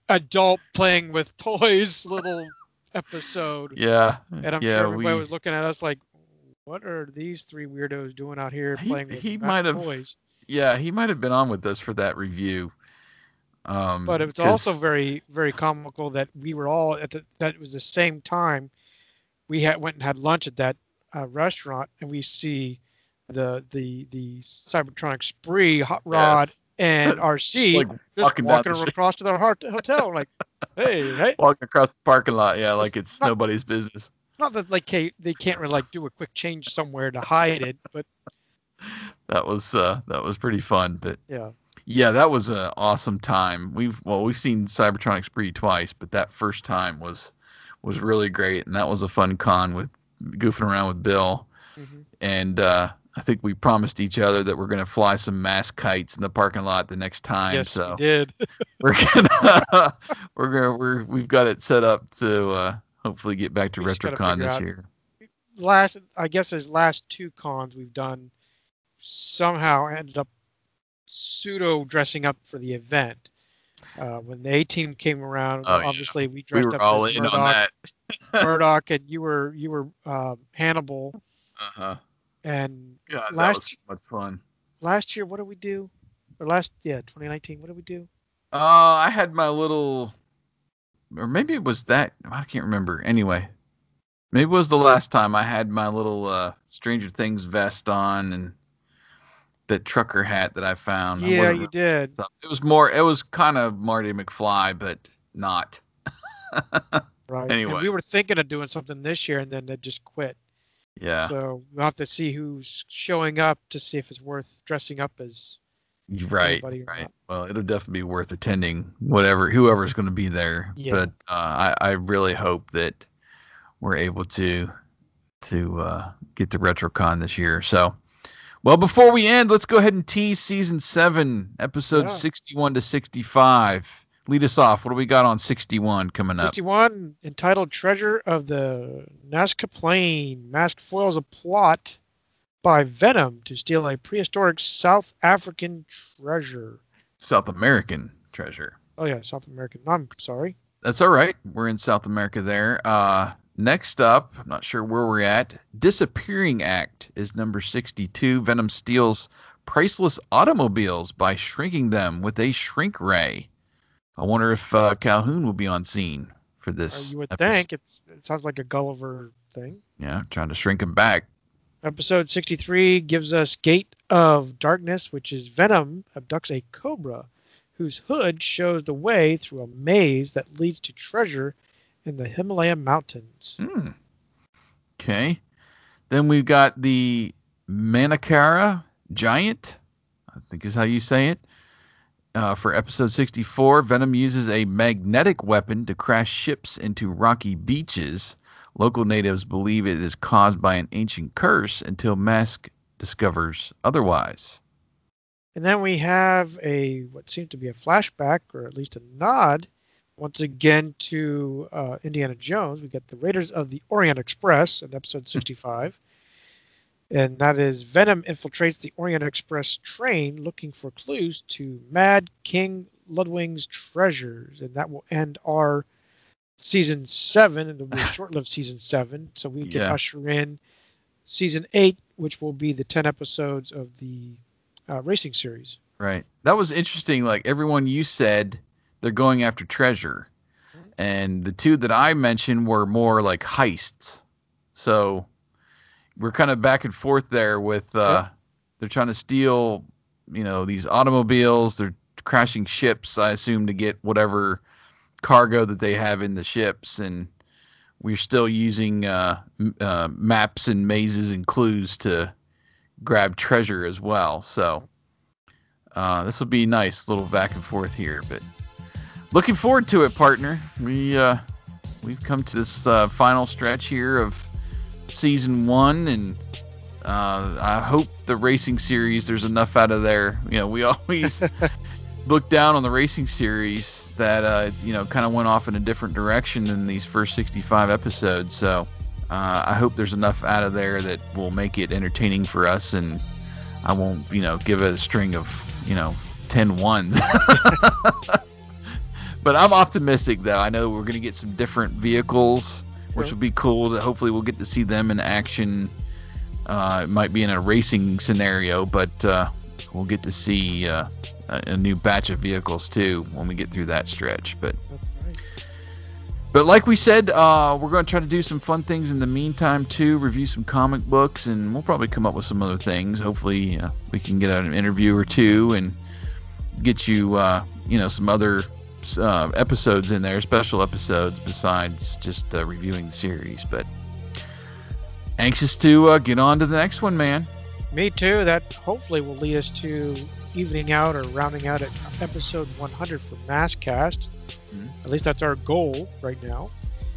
adult playing with toys little episode. Yeah. And I'm yeah, sure everybody we- was looking at us like, what are these three weirdos doing out here He- playing with he might have- toys? Yeah, he might have been on with us for that review. Um, But it was also 'cause- very, very comical that we were all at the, that was the same time. We had went and had lunch at that uh, restaurant, and we see the the the Cybertronic Spree Hot Rod Yes. and Just, RC like just walking walking, down the street. across to their heart hotel. Like, hey, hey, walking across the parking lot. Yeah, like it's not- nobody's business. not that like hey, they can't really like do a quick change somewhere to hide it, but That was uh, that was pretty fun. But yeah, yeah, that was an awesome time. We've well, we've seen Cybertronics Spree twice, but that first time was was really great, and that was a fun con with goofing around with Bill. Mhm. And uh, I think we promised each other that we're gonna fly some mask kites in the parking lot the next time. yes, so we did. we're gonna we're gonna we're we've got it set up to uh, hopefully get back to We RetroCon this out- year. last I guess his last two cons we've done somehow ended up pseudo dressing up for the event. Uh, when the A team came around, Oh, yeah. obviously we We dressed were up all in Murdock, on that. Murdock, and you were you were uh, Hannibal. Uh-huh. And God, that Last- was so much fun. last year, what did we do? Or last yeah, 2019, what did we do? Uh, I had my little, or maybe it was that. I can't remember. Anyway, maybe it was the last time I had my little uh, Stranger Things vest on and that trucker hat that I found. Yeah, you did. stuff. It was more. It was kind of Marty McFly, but not. Right. And Anyway. we were thinking of doing something this year, and then they just quit. Yeah. So we'll have to see who's showing up to see if it's worth dressing up as. Right, right. not. Well, it'll definitely be worth attending, whatever, whoever's going to be there. Yeah. But uh, I, I really hope that we're able to to uh, get to RetroCon this year. So, well, before we end, let's go ahead and tease season seven, episode Yeah. sixty-one to sixty-five. Lead us off. What do we got on sixty-one coming up? 61 entitled Treasure of the Nazca Plain. Masked foils a plot by Venom to steal a prehistoric South African treasure. South American treasure. Oh, yeah, South American. I'm sorry. That's all right. We're in South America there. Uh, next up, I'm not sure where we're at. Disappearing Act is number 62. Venom steals priceless automobiles by shrinking them with a shrink ray. I wonder if uh, Calhoun will be on scene for Uh, this. you would episode. think it's, it sounds like a Gulliver thing. Yeah, trying to shrink him back. Episode 63 gives us Gate of Darkness, which is Venom abducts a cobra whose hood shows the way through a maze that leads to treasure in the Himalaya mountains. Hmm. Okay. Then we've got the Manakara Giant, I think is how you say it. Uh, for episode 64, Venom uses a magnetic weapon to crash ships into rocky beaches. Local natives believe it is caused by an ancient curse until Mask discovers otherwise. And then we have a what seems to be a flashback, or at least a nod, once again to uh, Indiana Jones. We get the Raiders of the Orient Express in episode 65. And that is Venom infiltrates the Orient Express train looking for clues to Mad King Ludwig's treasures. And that will end our season seven. And it'll be a short lived season seven. So we can Yeah. usher in season eight, which will be the 10 episodes of the uh, racing series. Right. That was interesting. Like everyone you said, they're going after treasure. And the two that I mentioned were more like heists. So we're kind of back and forth there with uh they're trying to steal, you know, these automobiles, they're crashing ships, I assume, to get whatever cargo that they have in the ships and we're still using uh, m- uh, maps and mazes and clues to grab treasure as well. So uh, this will be nice, little back and forth here, but looking forward to it, partner. We uh, we've come to this uh, final stretch here of season one, and uh, I hope the racing series there's enough out of there. You know, we always look down on the racing series that uh, you know kind of went off in a different direction than these first 65 episodes. So uh, I hope there's enough out of there that will make it entertaining for us, and I won't you know give it a string of you know 10 ones. but I'm optimistic though. I know we're gonna get some different vehicles, which Sure. will be cool. To hopefully we'll get to see them in action. Uh, it might be in a racing scenario, but uh, we'll get to see uh, a, a new batch of vehicles too when we get through that stretch. But right. but like we said, uh, we're going to try to do some fun things in the meantime too. Review some comic books, and we'll probably come up with some other things. Hopefully, uh, we can get out an interview or two and get you, uh, you know, some other uh, episodes in there, special episodes besides just uh, reviewing the series. But anxious to uh, get on to the next one, man. Me too. That hopefully will lead us to evening out or rounding out at episode 100 for MASKcast. Mhm. At least that's our goal right now.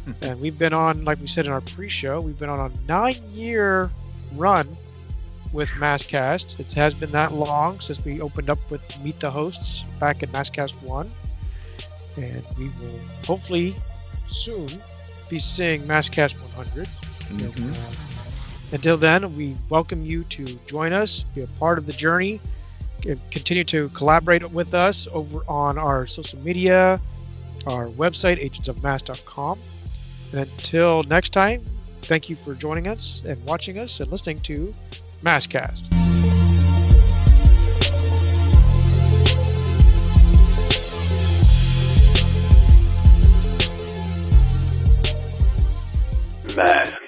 Hmm. and we've been on, like we said in our pre-show, we've been on a nine-year run with MASKcast. It has been that long since we opened up with Meet the Hosts back in MASKcast 1. And we will hopefully soon be seeing MASKcast 100. And, Mhm. uh, until then, we welcome you to join us, be a part of the journey, continue to collaborate with us over on our social media, our website, agentsofmask.com. And until next time, thank you for joining us and watching us and listening to MASKcast. mad.